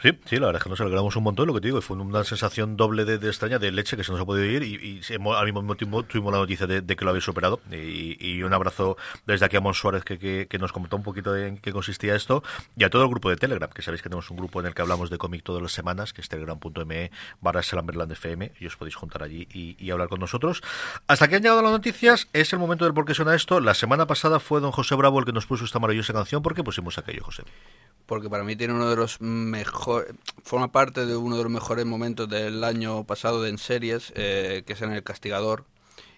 Sí, sí, la verdad es que nos alegramos un montón, lo que te digo, fue una sensación doble de, de extraña, de leche que se nos ha podido ir, y, y al mismo tiempo tuvimos la noticia de, de que lo habéis superado, y, y un abrazo desde aquí a Mon Suárez que, que, que nos comentó un poquito en qué consistía esto, y a todo el grupo de Telegram, que sabéis que tenemos un grupo en el que hablamos de cómic todas las semanas, que es telegram.me barra FM, y os podéis juntar allí y, y hablar con nosotros. Hasta que han llegado las noticias, es el momento del por qué suena esto. La semana pasada fue don José Bravo el que nos puso esta maravillosa canción, ¿por qué pusimos aquello, José? Porque para mí tiene uno de los mejores, forma parte de uno de los mejores momentos del año pasado de en series, eh, que es en El Castigador.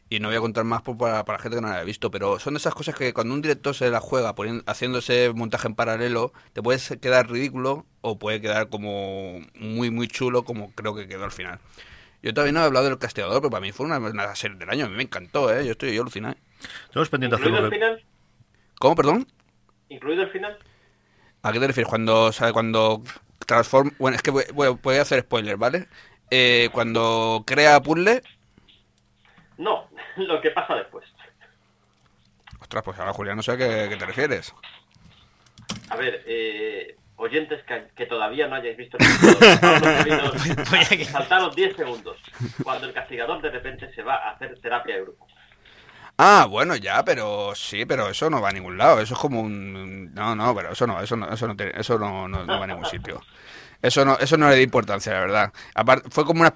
Y no voy a contar más por- para, para la gente que no la haya visto, pero son de esas cosas que cuando un director se la juega poniendo, haciendo ese montaje en paralelo, te puede quedar ridículo o puede quedar como muy, muy chulo, como creo que quedó al final. Yo todavía no he hablado del Castigador, pero para mí fue una, una serie del año, a mí me encantó, ¿eh? Yo estoy yo alucinado. Tenemos pendiente ¿Incluido hacerlo. el final? ¿Cómo, perdón? ¿Incluido el final? ¿A qué te refieres? Cuando, o sea, cuando transforma... Bueno, es que voy, voy- a hacer spoiler, ¿vale? Eh, cuando crea puzzle... No, lo que pasa después. Ostras, pues ahora Julián no sé a qué, qué te refieres. A ver, eh, oyentes que, que todavía no hayáis visto el saltaros 10 segundos. Cuando el castigador de repente se va a hacer terapia de grupo. Ah, bueno, ya, pero sí, pero eso no va a ningún lado. Eso es como un... No, no, pero eso no, eso no, eso no, tiene- eso no, no, va a ningún sitio. Eso no, eso no le da importancia, la verdad. Aparte, fue como una...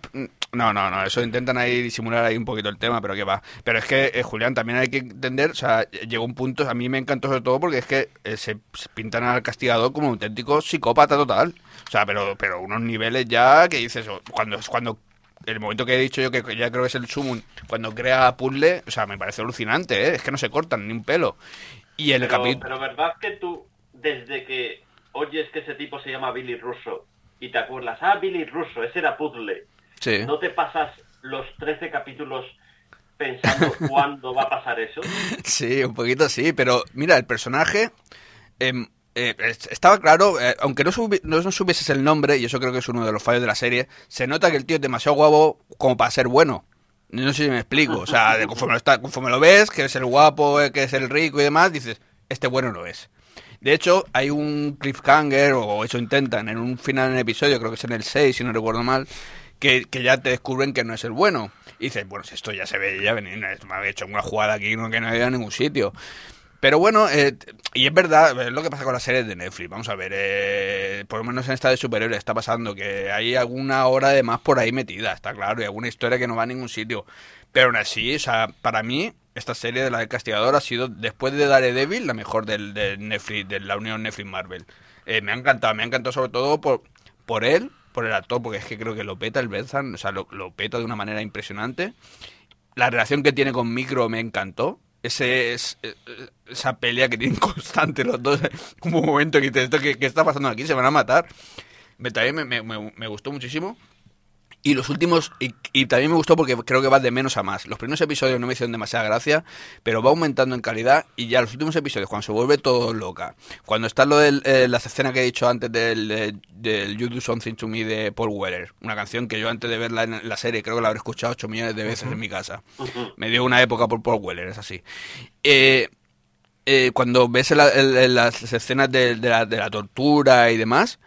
No, no, no, eso intentan ahí disimular ahí un poquito el tema, pero que va. Pero es que, eh, Julián, también hay que entender, o sea, llegó un punto, a mí me encantó sobre todo porque es que eh, se, se pintan al castigador como un auténtico psicópata total. O sea, pero, pero unos niveles ya que dices, oh, cuando, cuando el momento que he dicho yo que ya creo que es el summon, cuando crea puzzle, o sea, me parece alucinante, ¿eh? es que no se cortan ni un pelo. Y el capítulo... pero verdad que tú, desde que oyes que ese tipo se llama Billy Russo y te acuerdas, ah, Billy Russo, ese era puzzle, Sí. ¿no te pasas los 13 capítulos pensando cuándo va a pasar eso? Sí, un poquito sí, pero mira, el personaje em, eh, es- estaba claro, eh, aunque no, subi- no, no el nombre, y eso creo que es uno de los fallos de la serie, se nota que el tío es demasiado guapo como para ser bueno. No sé si me explico, o sea, conforme, lo está- conforme lo ves, que es el guapo, eh, que es el rico y demás, dices, este bueno no es. De hecho, hay un cliffhanger, o eso intentan, en un final del episodio, creo que es en el 6, si no recuerdo mal, que, que ya te descubren que no es el bueno. Y dices, bueno, si esto ya se ve, ya venir, me había hecho una jugada aquí que no había en ningún sitio. Pero bueno, eh, y es verdad, es lo que pasa con las series de Netflix. Vamos a ver, eh, por lo menos en esta de superhéroes está pasando que hay alguna hora de más por ahí metida, está claro, y alguna historia que no va a ningún sitio. Pero aún así, o sea, para mí, esta serie de la del Castigador ha sido, después de Daredevil, la mejor del, de Netflix, de la unión Netflix-Marvel. Eh, me ha encantado, me ha encantado sobre todo por, por él, por el actor, porque es que creo que lo peta el Benzan, o sea, lo, lo peta de una manera impresionante. La relación que tiene con Micro me encantó. Ese es, eh, esa pelea que tienen constante los dos. Como un momento que dices, ¿esto qué, está pasando aquí? ¿Se van a matar? Me, también me- me- me gustó muchísimo. Y los últimos, y, y también me gustó porque creo que va de menos a más. Los primeros episodios no me hicieron demasiada gracia, pero va aumentando en calidad. Y ya los últimos episodios, cuando se vuelve todo loca, cuando está lo de la escena que he dicho antes del, eh, del You Do Something to Me de Paul Weller, una canción que yo antes de verla en la serie creo que la habré escuchado 8 millones de veces en mi casa. Me dio una época por Paul Weller, es así. Eh, eh, cuando ves la- el- el- las escenas de, de la, de la tortura y demás,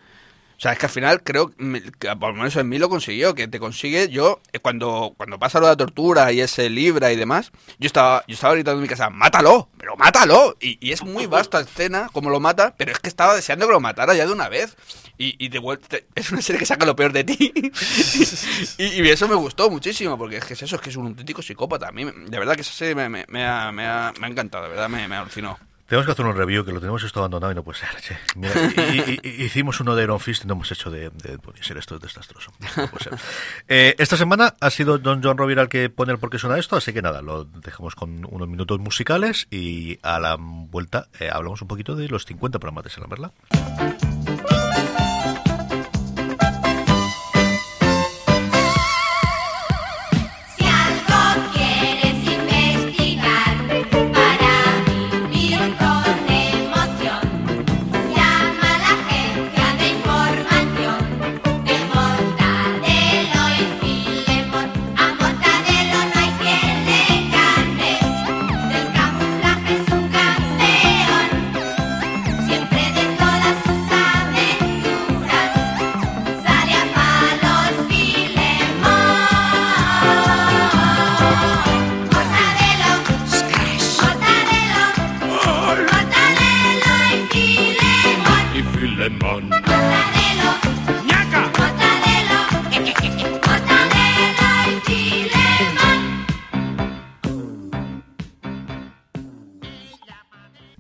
sea, es que al final creo, que por lo menos en mí lo consiguió, que te consigue, yo, eh, cuando, cuando pasa lo de la tortura y ese libra y demás, yo estaba, yo estaba gritando en mi casa, ¡mátalo! ¡Pero mátalo! Y, y es muy vasta escena como lo mata, pero es que estaba deseando que lo matara ya de una vez. Y, y de vuelta, es una serie que saca lo peor de ti. y, y eso me gustó muchísimo, porque es que es eso, es que es un auténtico psicópata. A mí, de verdad que esa serie me, me- me ha, me ha- me ha encantado, de verdad, me, me alucinó. Tenemos que hacer un review, que lo tenemos esto abandonado y no puede ser. Che. Mira, y- y- y- hicimos uno de Iron Fist y no hemos hecho de, de ser esto es desastroso. No puede ser. Eh, esta semana ha sido Don John Rovira el que pone el por qué suena esto, así que nada, lo dejamos con unos minutos musicales y a la vuelta eh, hablamos un poquito de los 50 programas de Salam, ¿verdad?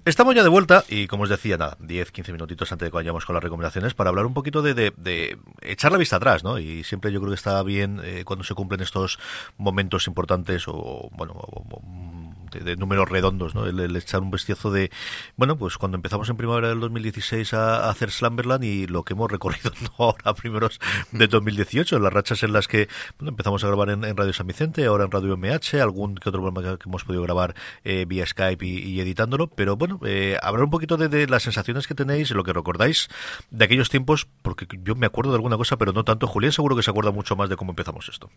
Estamos ya de vuelta y como os decía, nada, 10-15 minutitos antes de que vayamos con las recomendaciones para hablar un poquito de, de- de echar la vista atrás, ¿no? Y siempre yo creo que está bien eh, cuando se cumplen estos momentos importantes o, bueno, de, números redondos, ¿no? El, el echar un vestiazo de, bueno, pues cuando empezamos en primavera del 2016 a, a hacer Slumberland y lo que hemos recorrido ¿no? ahora primeros de 2018, las rachas en las que bueno, empezamos a grabar en, Radio San Vicente, ahora en Radio MH, algún que otro programa que, hemos podido grabar eh, vía Skype y, y editándolo, pero bueno, eh, hablar un poquito de, de las sensaciones que tenéis y lo que recordáis de aquellos tiempos, porque yo me acuerdo de alguna cosa, pero no tanto. Julián seguro que se acuerda mucho más de cómo empezamos esto.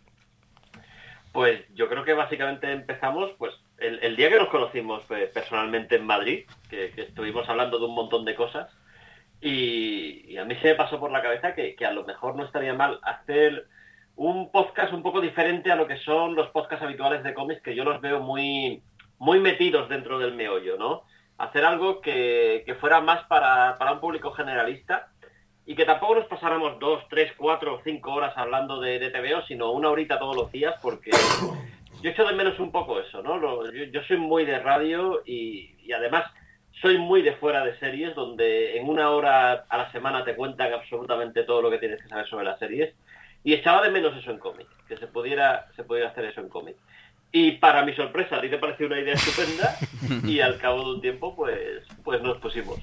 Pues yo creo que básicamente empezamos pues el, día que nos conocimos personalmente en Madrid, que, estuvimos hablando de un montón de cosas, y, a mí se me pasó por la cabeza que, que a lo mejor no estaría mal hacer un podcast un poco diferente a lo que son los podcasts habituales de cómics, que yo los veo muy, muy metidos dentro del meollo, ¿no? Hacer algo que, que fuera más para, para un público generalista y que tampoco nos pasáramos dos, tres, cuatro, cinco horas hablando de, de TVO, sino una horita todos los días, porque yo echo de menos un poco eso, ¿no? Lo- yo, yo soy muy de radio y, y además soy muy de fuera de series, donde en una hora a la semana te cuentan absolutamente todo lo que tienes que saber sobre las series. Y echaba de menos eso en cómic, que se pudiera, se pudiera hacer eso en cómic. Y para mi sorpresa, a ti te pareció una idea estupenda y al cabo de un tiempo, pues, pues nos pusimos.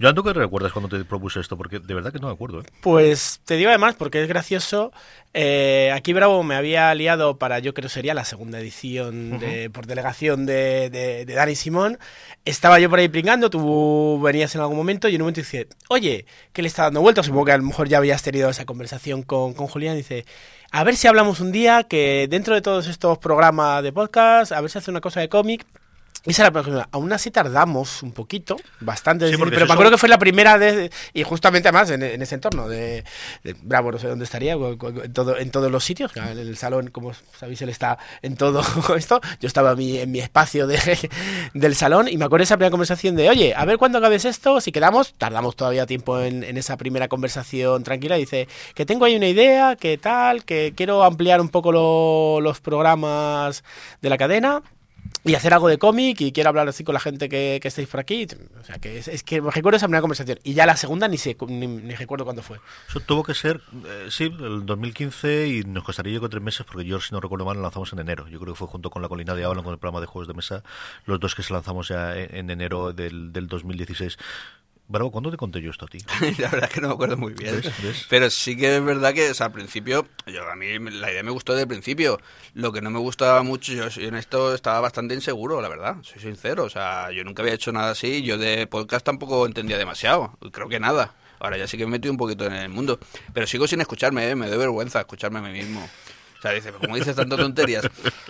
Joan, ¿tú qué recuerdas cuando te propuse esto? Porque de verdad que no me acuerdo, ¿eh? Pues te digo además, porque es gracioso, eh, aquí Bravo me había liado para, yo creo sería la segunda edición de, por delegación de, de, de Dani Simón. Estaba yo por ahí pringando, tú venías en algún momento y en un momento dice, oye, ¿qué le está dando vueltas? Supongo que a lo mejor ya habías tenido esa conversación con, con Julián. Dice, a ver si hablamos un día que dentro de todos estos programas de podcast, a ver si hace una cosa de cómic. Esa la próxima. Aún así tardamos un poquito, bastante, Sí, decir, pero me acuerdo que fue la primera de, y justamente además en, en ese entorno de, de- Bravo, no sé dónde estaría, en, todo, en todos los sitios, en el salón, como sabéis, él está en todo esto, yo estaba en mi, en mi espacio de, del salón y me acuerdo esa primera conversación de, oye, a ver cuándo acabes esto, si quedamos, tardamos todavía tiempo en, en esa primera conversación tranquila, dice, que tengo ahí una idea, que tal, que quiero ampliar un poco lo- los programas de la cadena, y hacer algo de cómic y quiero hablar así con la gente que, que estáis por aquí. O sea, que es, es que recuerdo esa primera conversación. Y ya la segunda ni, sé, ni, recuerdo cuándo fue. Eso tuvo que ser, eh, sí, el 2015 y nos costaría yo creo tres meses porque yo, si no recuerdo mal, lo lanzamos en enero. Yo creo que fue junto con La Colina de Avalon, con el programa de juegos de mesa, los dos que se lanzamos ya en, en enero del, del 2016. Bravo, ¿cuándo te conté yo esto a ti? la verdad es que no me acuerdo muy bien. ¿Ves? ¿Ves? Pero sí que es verdad que o sea, al principio, yo, a mí la idea me gustó desde el principio. Lo que no me gustaba mucho, yo, en esto estaba bastante inseguro, la verdad. Soy sincero. O sea, yo nunca había hecho nada así. Yo de podcast tampoco entendía demasiado. Creo que nada. Ahora ya sí que me he metido un poquito en el mundo. Pero sigo sin escucharme, ¿eh? me doy vergüenza escucharme a mí mismo. O sea, dice, ¿cómo dices tantas tonterías?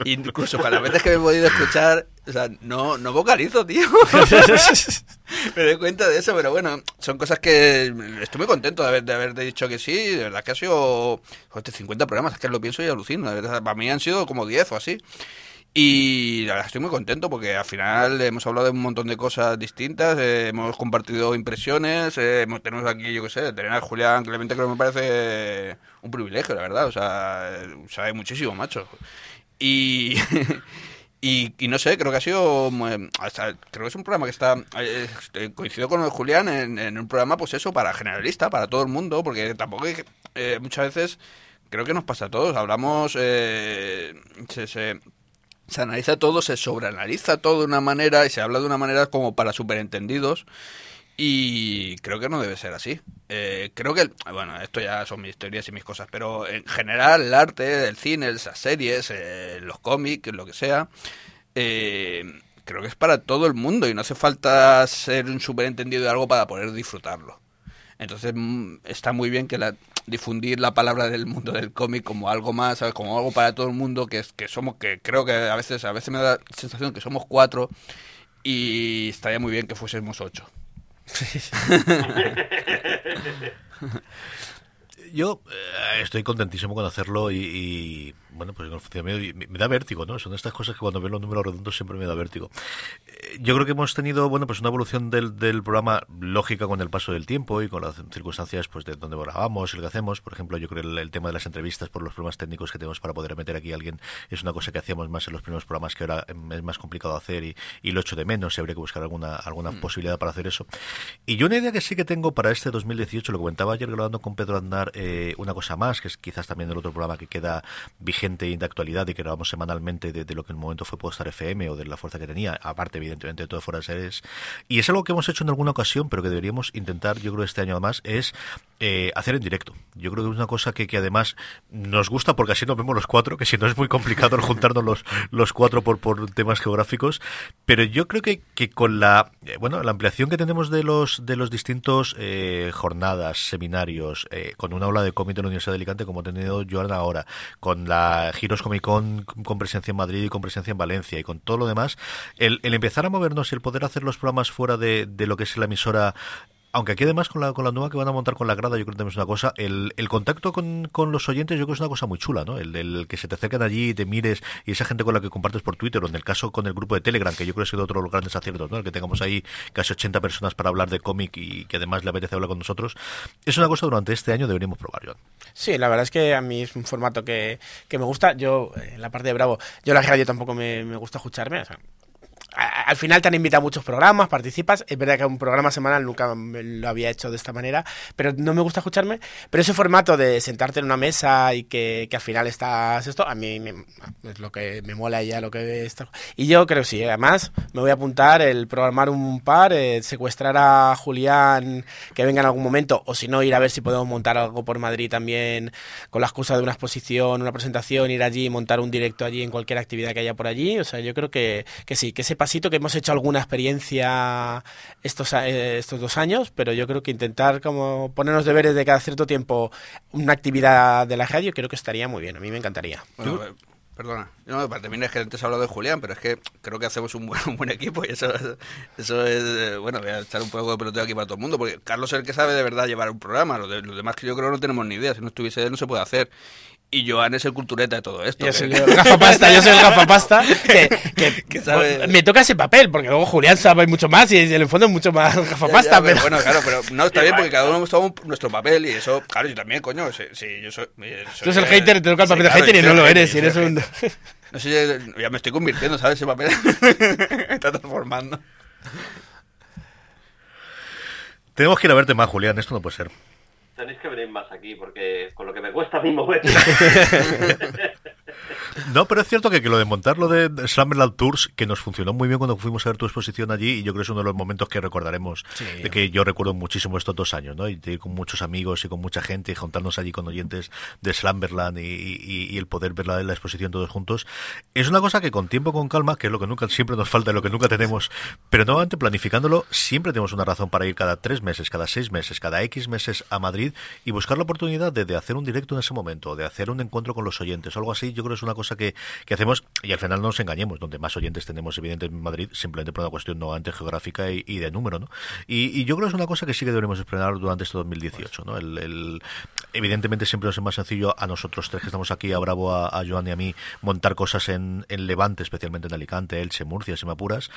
Incluso con las veces que me he podido escuchar, o sea, no, no vocalizo, tío. me doy cuenta de eso, pero bueno, son cosas que estoy muy contento de haber, de haber dicho que sí. De verdad que ha sido joder, 50 programas, es que lo pienso y alucino. De verdad, para mí han sido como 10 o así. Y la verdad estoy muy contento porque al final hemos hablado de un montón de cosas distintas, eh, hemos compartido impresiones, eh, hemos- tenemos aquí, yo qué sé, tener a Julián Clemente que me parece un privilegio, la verdad, o sea, eh, sabe muchísimo, macho. Y, Y, y no sé, creo que ha sido. mm, hasta- creo que es un programa que está. eh, eh, coincido con Julián en, un programa, pues eso, para generalista, para todo el mundo, porque tampoco hay eh, muchas veces. Creo que nos pasa a todos. Hablamos. eh, se, se, se analiza todo, se sobreanaliza todo de una manera y se habla de una manera como para superentendidos. Y creo que no debe ser así. Eh, creo que, bueno, esto ya son mis teorías y mis cosas, pero en general el arte, el cine, esas series, eh, los cómics, lo que sea, eh, creo que es para todo el mundo y no hace falta ser un superentendido de algo para poder disfrutarlo. Entonces mm, está muy bien que la, difundir la palabra del mundo del cómic como algo más, como algo para todo el mundo, que que somos, que creo que a veces, a veces me da la sensación que somos cuatro y estaría muy bien que fuésemos ocho. Yo eh, estoy contentísimo con hacerlo y, y, bueno, pues el funcionamiento me, me da vértigo, ¿no? Son estas cosas que cuando veo los números redondos siempre me da vértigo. Eh, Yo creo que hemos tenido, bueno, pues una evolución del, del programa lógica con el paso del tiempo y con las circunstancias, pues de donde grabamos y lo que hacemos. Por ejemplo, yo creo que el, el tema de las entrevistas por los problemas técnicos que tenemos para poder meter aquí a alguien es una cosa que hacíamos más en los primeros programas que ahora es más complicado hacer y, y lo echo de menos y habría que buscar alguna, alguna posibilidad para hacer eso. Y yo una idea que sí que tengo para este 2018, lo comentaba ayer grabando con Pedro Aznar, eh, una cosa más, que es quizás también el otro programa que queda vigente y de actualidad y que grabamos semanalmente de, de lo que en el momento fue Postar FM o de la fuerza que tenía, aparte evidentemente de todo fuera de series. Y es algo que hemos hecho en alguna ocasión, pero que deberíamos intentar, yo creo, este año además, es eh, hacer en directo. Yo creo que es una cosa que, que además nos gusta porque así nos vemos los cuatro, que si no es muy complicado el juntarnos los, los cuatro por, por temas geográficos, pero yo creo que, que con la eh, bueno la ampliación que tenemos de los de los distintos eh, jornadas, seminarios, eh, con una ola de cómic de la Universidad de Alicante como ha tenido Joan ahora, con la Giros Comic Con con presencia en Madrid y con presencia en Valencia y con todo lo demás, el, el empezar a movernos y el poder hacer los programas fuera de, de lo que es la emisora aunque aquí además con la, con la nueva que van a montar con la grada, yo creo que también es una cosa, el, el contacto con, con los oyentes yo creo que es una cosa muy chula, ¿no? El, el que se te acercan allí te mires y esa gente con la que compartes por Twitter o en el caso con el grupo de Telegram, que yo creo que sido otro de los grandes aciertos, ¿no? El que tengamos ahí casi 80 personas para hablar de cómic y que además le apetece hablar con nosotros. Es una cosa durante este año deberíamos probar, Joan. Sí, la verdad es que a mí es un formato que, que me gusta. Yo, en la parte de Bravo, yo la radio tampoco me, me gusta escucharme. o sea, al final te han invitado a muchos programas, participas. Es verdad que un programa semanal nunca lo había hecho de esta manera, pero no me gusta escucharme. Pero ese formato de sentarte en una mesa y que, que al final estás esto, a mí es lo que me mola ya, lo que está. Y yo creo sí, además me voy a apuntar el programar un par, eh, secuestrar a Julián que venga en algún momento, o si no, ir a ver si podemos montar algo por Madrid también con la excusa de una exposición, una presentación, ir allí y montar un directo allí en cualquier actividad que haya por allí. O sea, yo creo que, que sí, que ese pasito que hemos hecho alguna experiencia estos, a- eh, estos dos años, pero yo creo que intentar como ponernos deberes de cada cierto tiempo una actividad de la radio, creo que estaría muy bien. A mí me encantaría. Bueno, perdona. No, para terminar, es que antes he hablado de Julián, pero es que creo que hacemos un buen, un buen equipo y eso, eso es. eh, Bueno, voy a echar un poco de peloteo aquí para todo el mundo, porque Carlos es el que sabe de verdad llevar un programa. Los, de- los demás que yo creo no tenemos ni idea. Si no estuviese él, no se puede hacer. Y Joan es el cultureta de todo esto. Yo soy el gafapasta, yo soy el gafapasta que, que- Que sabe- me toca ese papel, porque luego Julián sabe mucho más y en el fondo es mucho más gafapasta, ya, pero pero... bueno, claro, pero no está bien porque cada uno hemos tomado un- nuestro papel y eso, claro, yo también, coño, sí, sí, yo soy, eh, soy Tú eres el hater, te toca el sí, papel de claro, hater y no lo eres, y eres un... No sé, ya- ya me estoy convirtiendo, ¿sabes? Ese papel me está transformando. Tenemos que ir a verte más, Julián, esto no puede ser. Tenéis que venir más aquí, porque con lo que me cuesta a mí mover. No, pero es cierto que, que lo de montar lo de Slammerland Tours, que nos funcionó muy bien cuando fuimos a ver tu exposición allí, y yo creo que es uno de los momentos que recordaremos, de que yo recuerdo muchísimo estos dos años, ¿no? Y de ir con muchos amigos y con mucha gente, y juntarnos allí con oyentes de Slamberland y, y- y el poder ver la, la exposición todos juntos. Es una cosa que con tiempo, con calma, que es lo que nunca siempre nos falta, lo que nunca tenemos, pero nuevamente planificándolo, siempre tenemos una razón para ir cada tres meses, cada seis meses, cada X meses a Madrid y buscar la oportunidad de, de hacer un directo en ese momento, de hacer un encuentro con los oyentes, o algo así, yo creo es una cosa que, que hacemos y al final no nos engañemos, donde más oyentes tenemos evidentemente en Madrid, simplemente por una cuestión nuevamente geográfica y, de número, ¿no? Y, y yo creo que es una cosa que sí que deberemos explorar durante este 2018, ¿no? El, el- evidentemente siempre nos es más sencillo a nosotros tres que estamos aquí, a Bravo, a, a Joan y a mí, montar cosas en, en Levante, especialmente en Alicante, Elche, Murcia, si me apuras,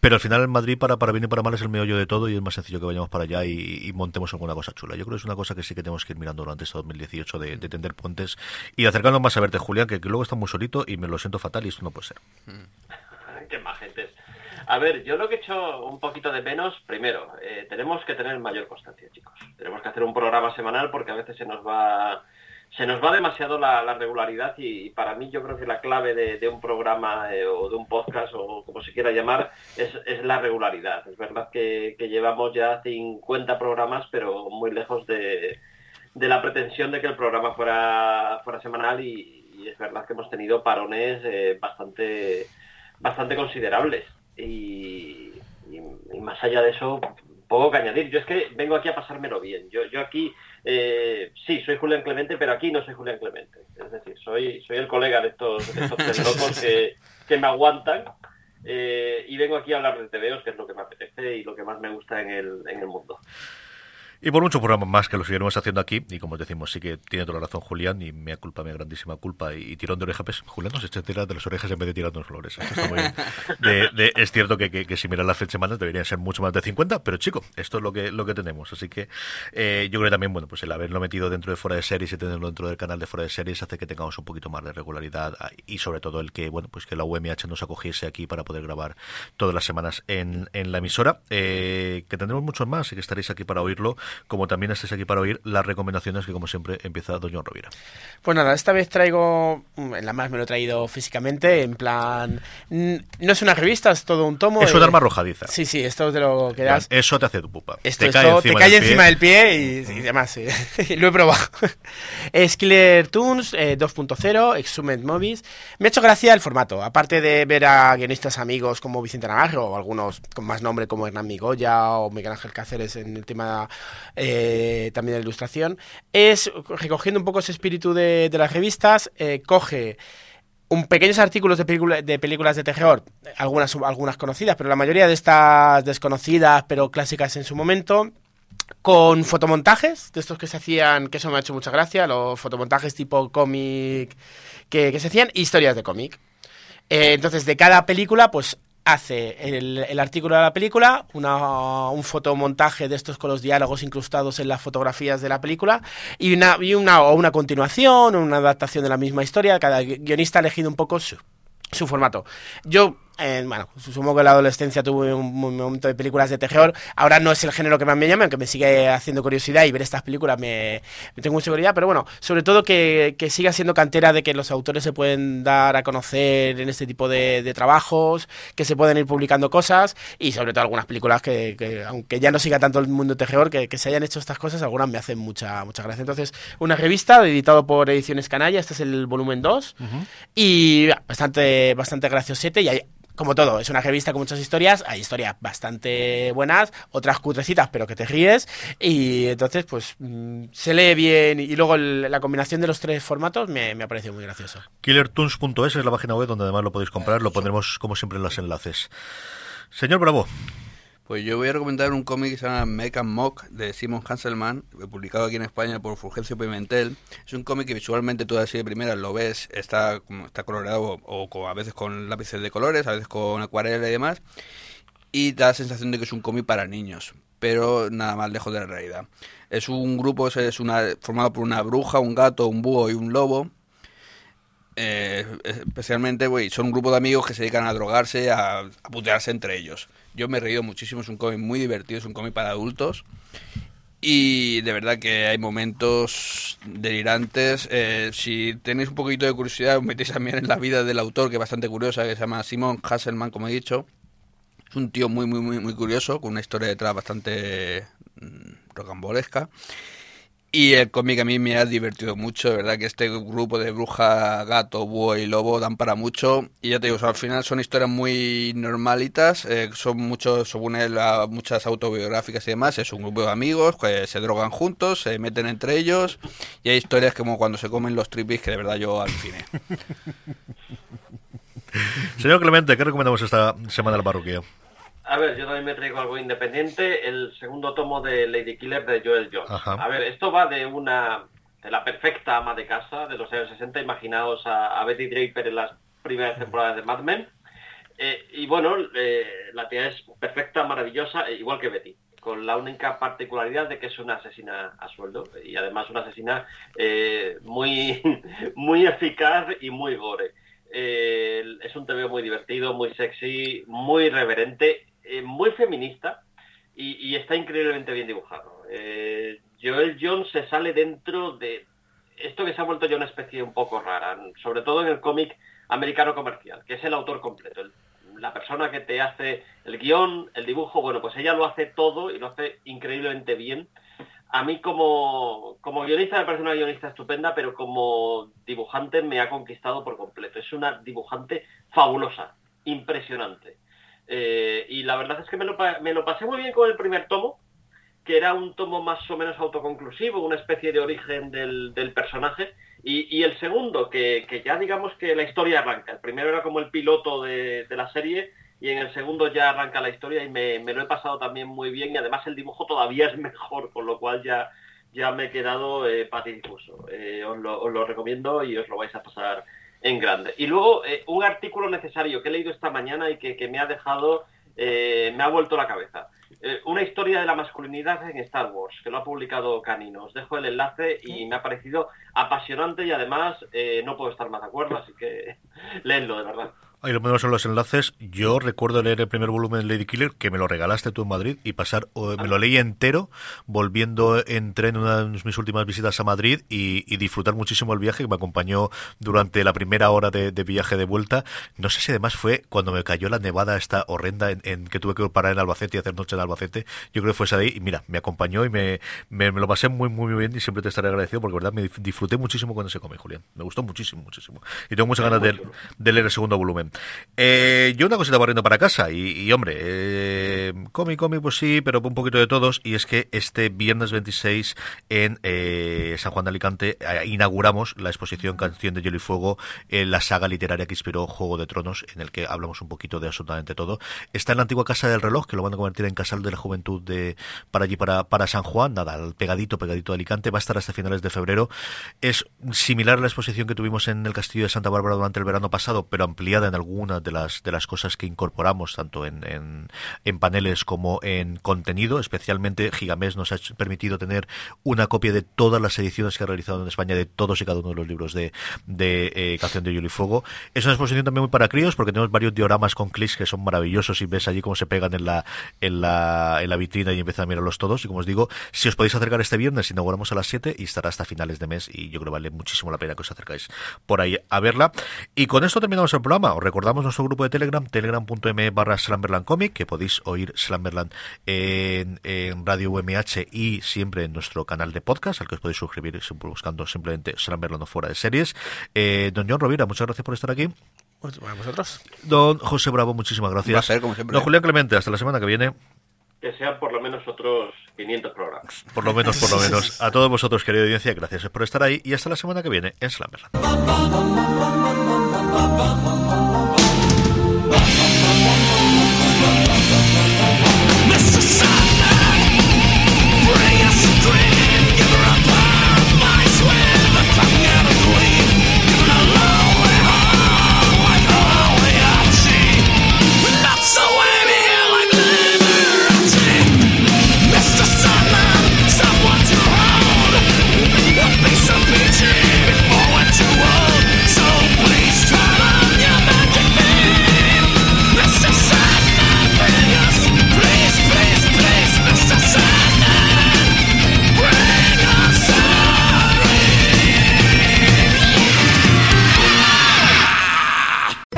Pero al final en Madrid, para, para bien y para mal, es el meollo de todo y es más sencillo que vayamos para allá y, y montemos alguna cosa chula. Yo creo que es una cosa que sí que tenemos que ir mirando durante este 2018 de, de tender puentes y de acercarnos más a verte, Julián, que, que luego está muy solito y me lo siento fatal y esto no puede ser. Qué majentes. A ver, yo lo que he hecho un poquito de menos, primero, eh, tenemos que tener mayor constancia, chicos. Tenemos que hacer un programa semanal porque a veces se nos va se nos va demasiado la, la regularidad y, para mí yo creo que la clave de, un programa eh, o de un podcast o como se quiera llamar es, la regularidad. Es verdad que, llevamos ya 50 programas pero muy lejos de, la pretensión de que el programa fuera, semanal y, y es verdad que hemos tenido parones eh, bastante, bastante considerables. Y, y- y más allá de eso, poco que añadir. Yo es que vengo aquí a pasármelo bien. Yo, yo aquí, eh, sí, soy Julián Clemente, pero aquí no soy Julián Clemente. Es decir, soy, soy el colega de estos, de estos locos que, que me aguantan. eh, y vengo aquí a hablar de TVOs, que es lo que me apetece y lo que más me gusta en el, en el mundo. Y por muchos programas más que lo seguiremos haciendo aquí, y como os decimos, sí que tiene toda la razón Julián, y me culpa, mi grandísima culpa, y, tirón de oreja, pues Julián nos echa tira de las orejas en vez de tirarnos flores. Esto está. De- de- es cierto que, que- si miras las semanas deberían ser mucho más de 50, pero chico, esto es lo que, lo que tenemos. Así que eh, yo creo que también, bueno, pues el haberlo metido dentro de fuera de series y tenerlo dentro del canal de fuera de series hace que tengamos un poquito más de regularidad ah, y sobre todo el que, bueno, pues que la UMH nos acogiese aquí para poder grabar todas las semanas en, en la emisora, eh, que tendremos muchos más y que estaréis aquí para oírlo, como también estáis aquí para oír las recomendaciones que como siempre empieza Don John Rovira. Pues nada, esta vez traigo, mm, en la más me lo he traído físicamente, en plan, no es una revista, es todo un tomo. Es eh, arma arrojadiza. Sí, sí, esto es de lo que das. Eso te hace tu pupa. Esto, esto te cae encima del pie y, y demás, sí. lo he probado. es Killer Toons eh, 2.0, Exhumed Movies. Me ha hecho gracia el formato, aparte de ver a guionistas amigos como Vicente Navarro o algunos con más nombre como Hernán Migoya o Miguel Ángel Cáceres en el tema eh, también de la ilustración, es recogiendo un poco ese espíritu de, las revistas, eh, coge un pequeños artículos de, de películas de terror, algunas, algunas conocidas, pero la mayoría de estas desconocidas, pero clásicas en su momento, con fotomontajes, de estos que se hacían, que eso me ha hecho mucha gracia, los fotomontajes tipo cómic que, se hacían, historias de cómic. Eh, entonces, de cada película, pues hace el, artículo de la película, una, un fotomontaje de estos con los diálogos incrustados en las fotografías de la película y una, y una, o una continuación o una adaptación de la misma historia. Cada gui- guionista ha elegido un poco su, su formato. Yo, eh, bueno, supongo que en la adolescencia tuve un, un momento de películas de terror. Ahora no es el género que más me llama, aunque me sigue haciendo curiosidad y ver estas películas me, me tengo mucha curiosidad. Pero bueno, sobre todo que, que siga siendo cantera de que los autores se pueden dar a conocer en este tipo de, de trabajos, que se pueden ir publicando cosas y sobre todo algunas películas que, que, aunque ya no siga tanto el mundo terror, que, que se hayan hecho estas cosas, algunas me hacen mucha, mucha gracia. Entonces, una revista editado por Ediciones Canalla, este es el volumen 2 y bastante, bastante graciosete y hay, como todo, es una revista con muchas historias, hay historias bastante buenas, otras cutrecitas pero que te ríes y entonces pues mm, se lee bien y luego el- la combinación de los tres formatos me, me ha parecido muy gracioso. Killertunes.es es la página web donde además lo podéis comprar, lo pondremos como siempre en los enlaces. Señor Bravo, Pues yo voy a recomendar un cómic que se llama and Mock de Simon Hanselman, publicado aquí en España por Fulgencio Pimentel. Es un cómic que visualmente tú así de primeras lo ves, está, está coloreado o, a veces con lápices de colores, a veces con acuarela y demás. Y da la sensación de que es un cómic para niños, pero nada más lejos de la realidad. Es un grupo, es una, formado por una bruja, un gato, un búho y un lobo. Eh, especialmente, güey, son un grupo de amigos que se dedican a drogarse, a, a putearse entre ellos. Yo me he reído muchísimo, es un cómic muy divertido, es un cómic para adultos. Y de verdad que hay momentos delirantes. Eh, si tenéis un poquito de curiosidad, os metéis también en la vida del autor, que es bastante curiosa, que se llama Simon Hasselman, como he dicho. Es un tío muy, muy, muy, muy curioso, con una historia detrás bastante mm, rocambolesca. Y el cómic a mí me ha divertido mucho, de verdad que este grupo de bruja, gato, búho y lobo dan para mucho. Y ya te digo, al final son historias muy normalitas, eh, son muchos, según él, muchas autobiográficas y demás. Es un grupo de amigos que se drogan juntos, se meten entre ellos. Y hay historias como cuando se comen los tripis que de verdad yo aluciné. señor Clemente, ¿qué recomendamos esta semana al parroquia? A ver, yo también me traigo algo independiente, el segundo tomo de Lady Killer de Joel Jones. Ajá. A ver, esto va de una de la perfecta ama de casa de los años 60, imaginaos a, a Betty Draper en las primeras temporadas de Mad Men. Eh, y bueno, eh, la tía es perfecta, maravillosa, eh, igual que Betty, con la única particularidad de que es una asesina a sueldo y además una asesina eh, muy, muy eficaz y muy gore. Es un TV muy divertido, muy sexy, muy reverente, eh, muy feminista y, está increíblemente bien dibujado. Eh, Joel Jones se sale dentro de esto que se ha vuelto ya una especie un poco rara, sobre todo en el cómic americano comercial, que es el autor completo, la persona que te hace el guion, el dibujo, bueno, pues ella lo hace todo y lo hace increíblemente bien. A mí como, como guionista me parece una guionista estupenda, pero como dibujante me ha conquistado por completo. Es una dibujante fabulosa, impresionante. Eh, y la verdad es que me lo, pasé muy bien con el primer tomo, que era un tomo más o menos autoconclusivo, una especie de origen del, personaje. Y, el segundo, que, que ya digamos que la historia arranca. El primero era como el piloto de, la serie y en el segundo ya arranca la historia y me, lo he pasado también muy bien y además el dibujo todavía es mejor, con lo cual ya, ya me he quedado eh, patidifuso. Eh, os lo recomiendo y os lo vais a pasar en grande. Y luego eh, un artículo necesario que he leído esta mañana y que, que me ha dejado, eh, me ha vuelto la cabeza. Eh, una historia de la masculinidad en Star Wars, que lo ha publicado Canino. Os dejo el enlace y me ha parecido apasionante y además no puedo estar más de acuerdo, así que leedlo, de verdad. Ahí lo ponemos en los enlaces. Yo recuerdo leer el primer volumen de Lady Killer, que me lo regalaste tú en Madrid, y pasar, me lo leí entero, volviendo en tren una de mis últimas visitas a Madrid y, y disfrutar muchísimo el viaje que me acompañó durante la primera hora de, de viaje de vuelta. No sé si además fue cuando me cayó la nevada esta horrenda en, en que tuve que parar en Albacete y hacer noche en Albacete. Yo creo que fue esa de ahí, y mira, me acompañó y me, me, me lo pasé muy, muy, bien y siempre te estaré agradecido porque, verdad, me disfruté muchísimo con ese cómic, Julián. Me gustó muchísimo, muchísimo. Y tengo muchas ganas de, de leer el segundo volumen. Eh, yo una cosita barriendo para casa y, hombre, eh, cómic, pues sí, pero un poquito de todos y es que este viernes 26 en eh, San Juan de Alicante eh, inauguramos la exposición Canción de Hielo y Fuego, eh, la saga literaria que inspiró Juego de Tronos, en el que hablamos un poquito de absolutamente todo. Está en la antigua Casa del Reloj, que lo van a convertir en Casal de la Juventud de para allí, para, para San Juan, nada, pegadito, pegadito de Alicante, va a estar hasta finales de febrero. Es similar a la exposición que tuvimos en el Castillo de Santa Bárbara durante el verano pasado, pero ampliada en algunas de las de las cosas que incorporamos, tanto en, en, paneles como en contenido. Especialmente Gigamés nos ha permitido tener una copia de todas las ediciones que ha realizado en España de todos y cada uno de los libros de, de eh, Canción de Hielo y Fuego. Es una exposición también muy para críos, porque tenemos varios dioramas con clics que son maravillosos y ves allí cómo se pegan en la, en la, en la vitrina y empiezan a mirarlos todos. Y como os digo, si os podéis acercar este viernes, inauguramos a las 7 y estará hasta finales de mes. Y yo creo que vale muchísimo la pena que os acercáis por ahí a verla. Y con esto terminamos el programa. Recordamos nuestro grupo de Telegram, telegram.m barra Slamberland Comic, que podéis oír Slamberland en, en Radio UMH y siempre en nuestro canal de podcast, al que os podéis suscribir buscando simplemente Slamberland o fuera de series. Eh, don John Rovira, muchas gracias por estar aquí. A vosotros. Don José Bravo, muchísimas gracias. Un placer, como siempre. Don Julián Clemente, hasta la semana que viene. Que sean por lo menos otros 500 programas. Por lo menos, por lo menos. A todos vosotros, querida audiencia, gracias por estar ahí y hasta la semana que viene en Slamberland.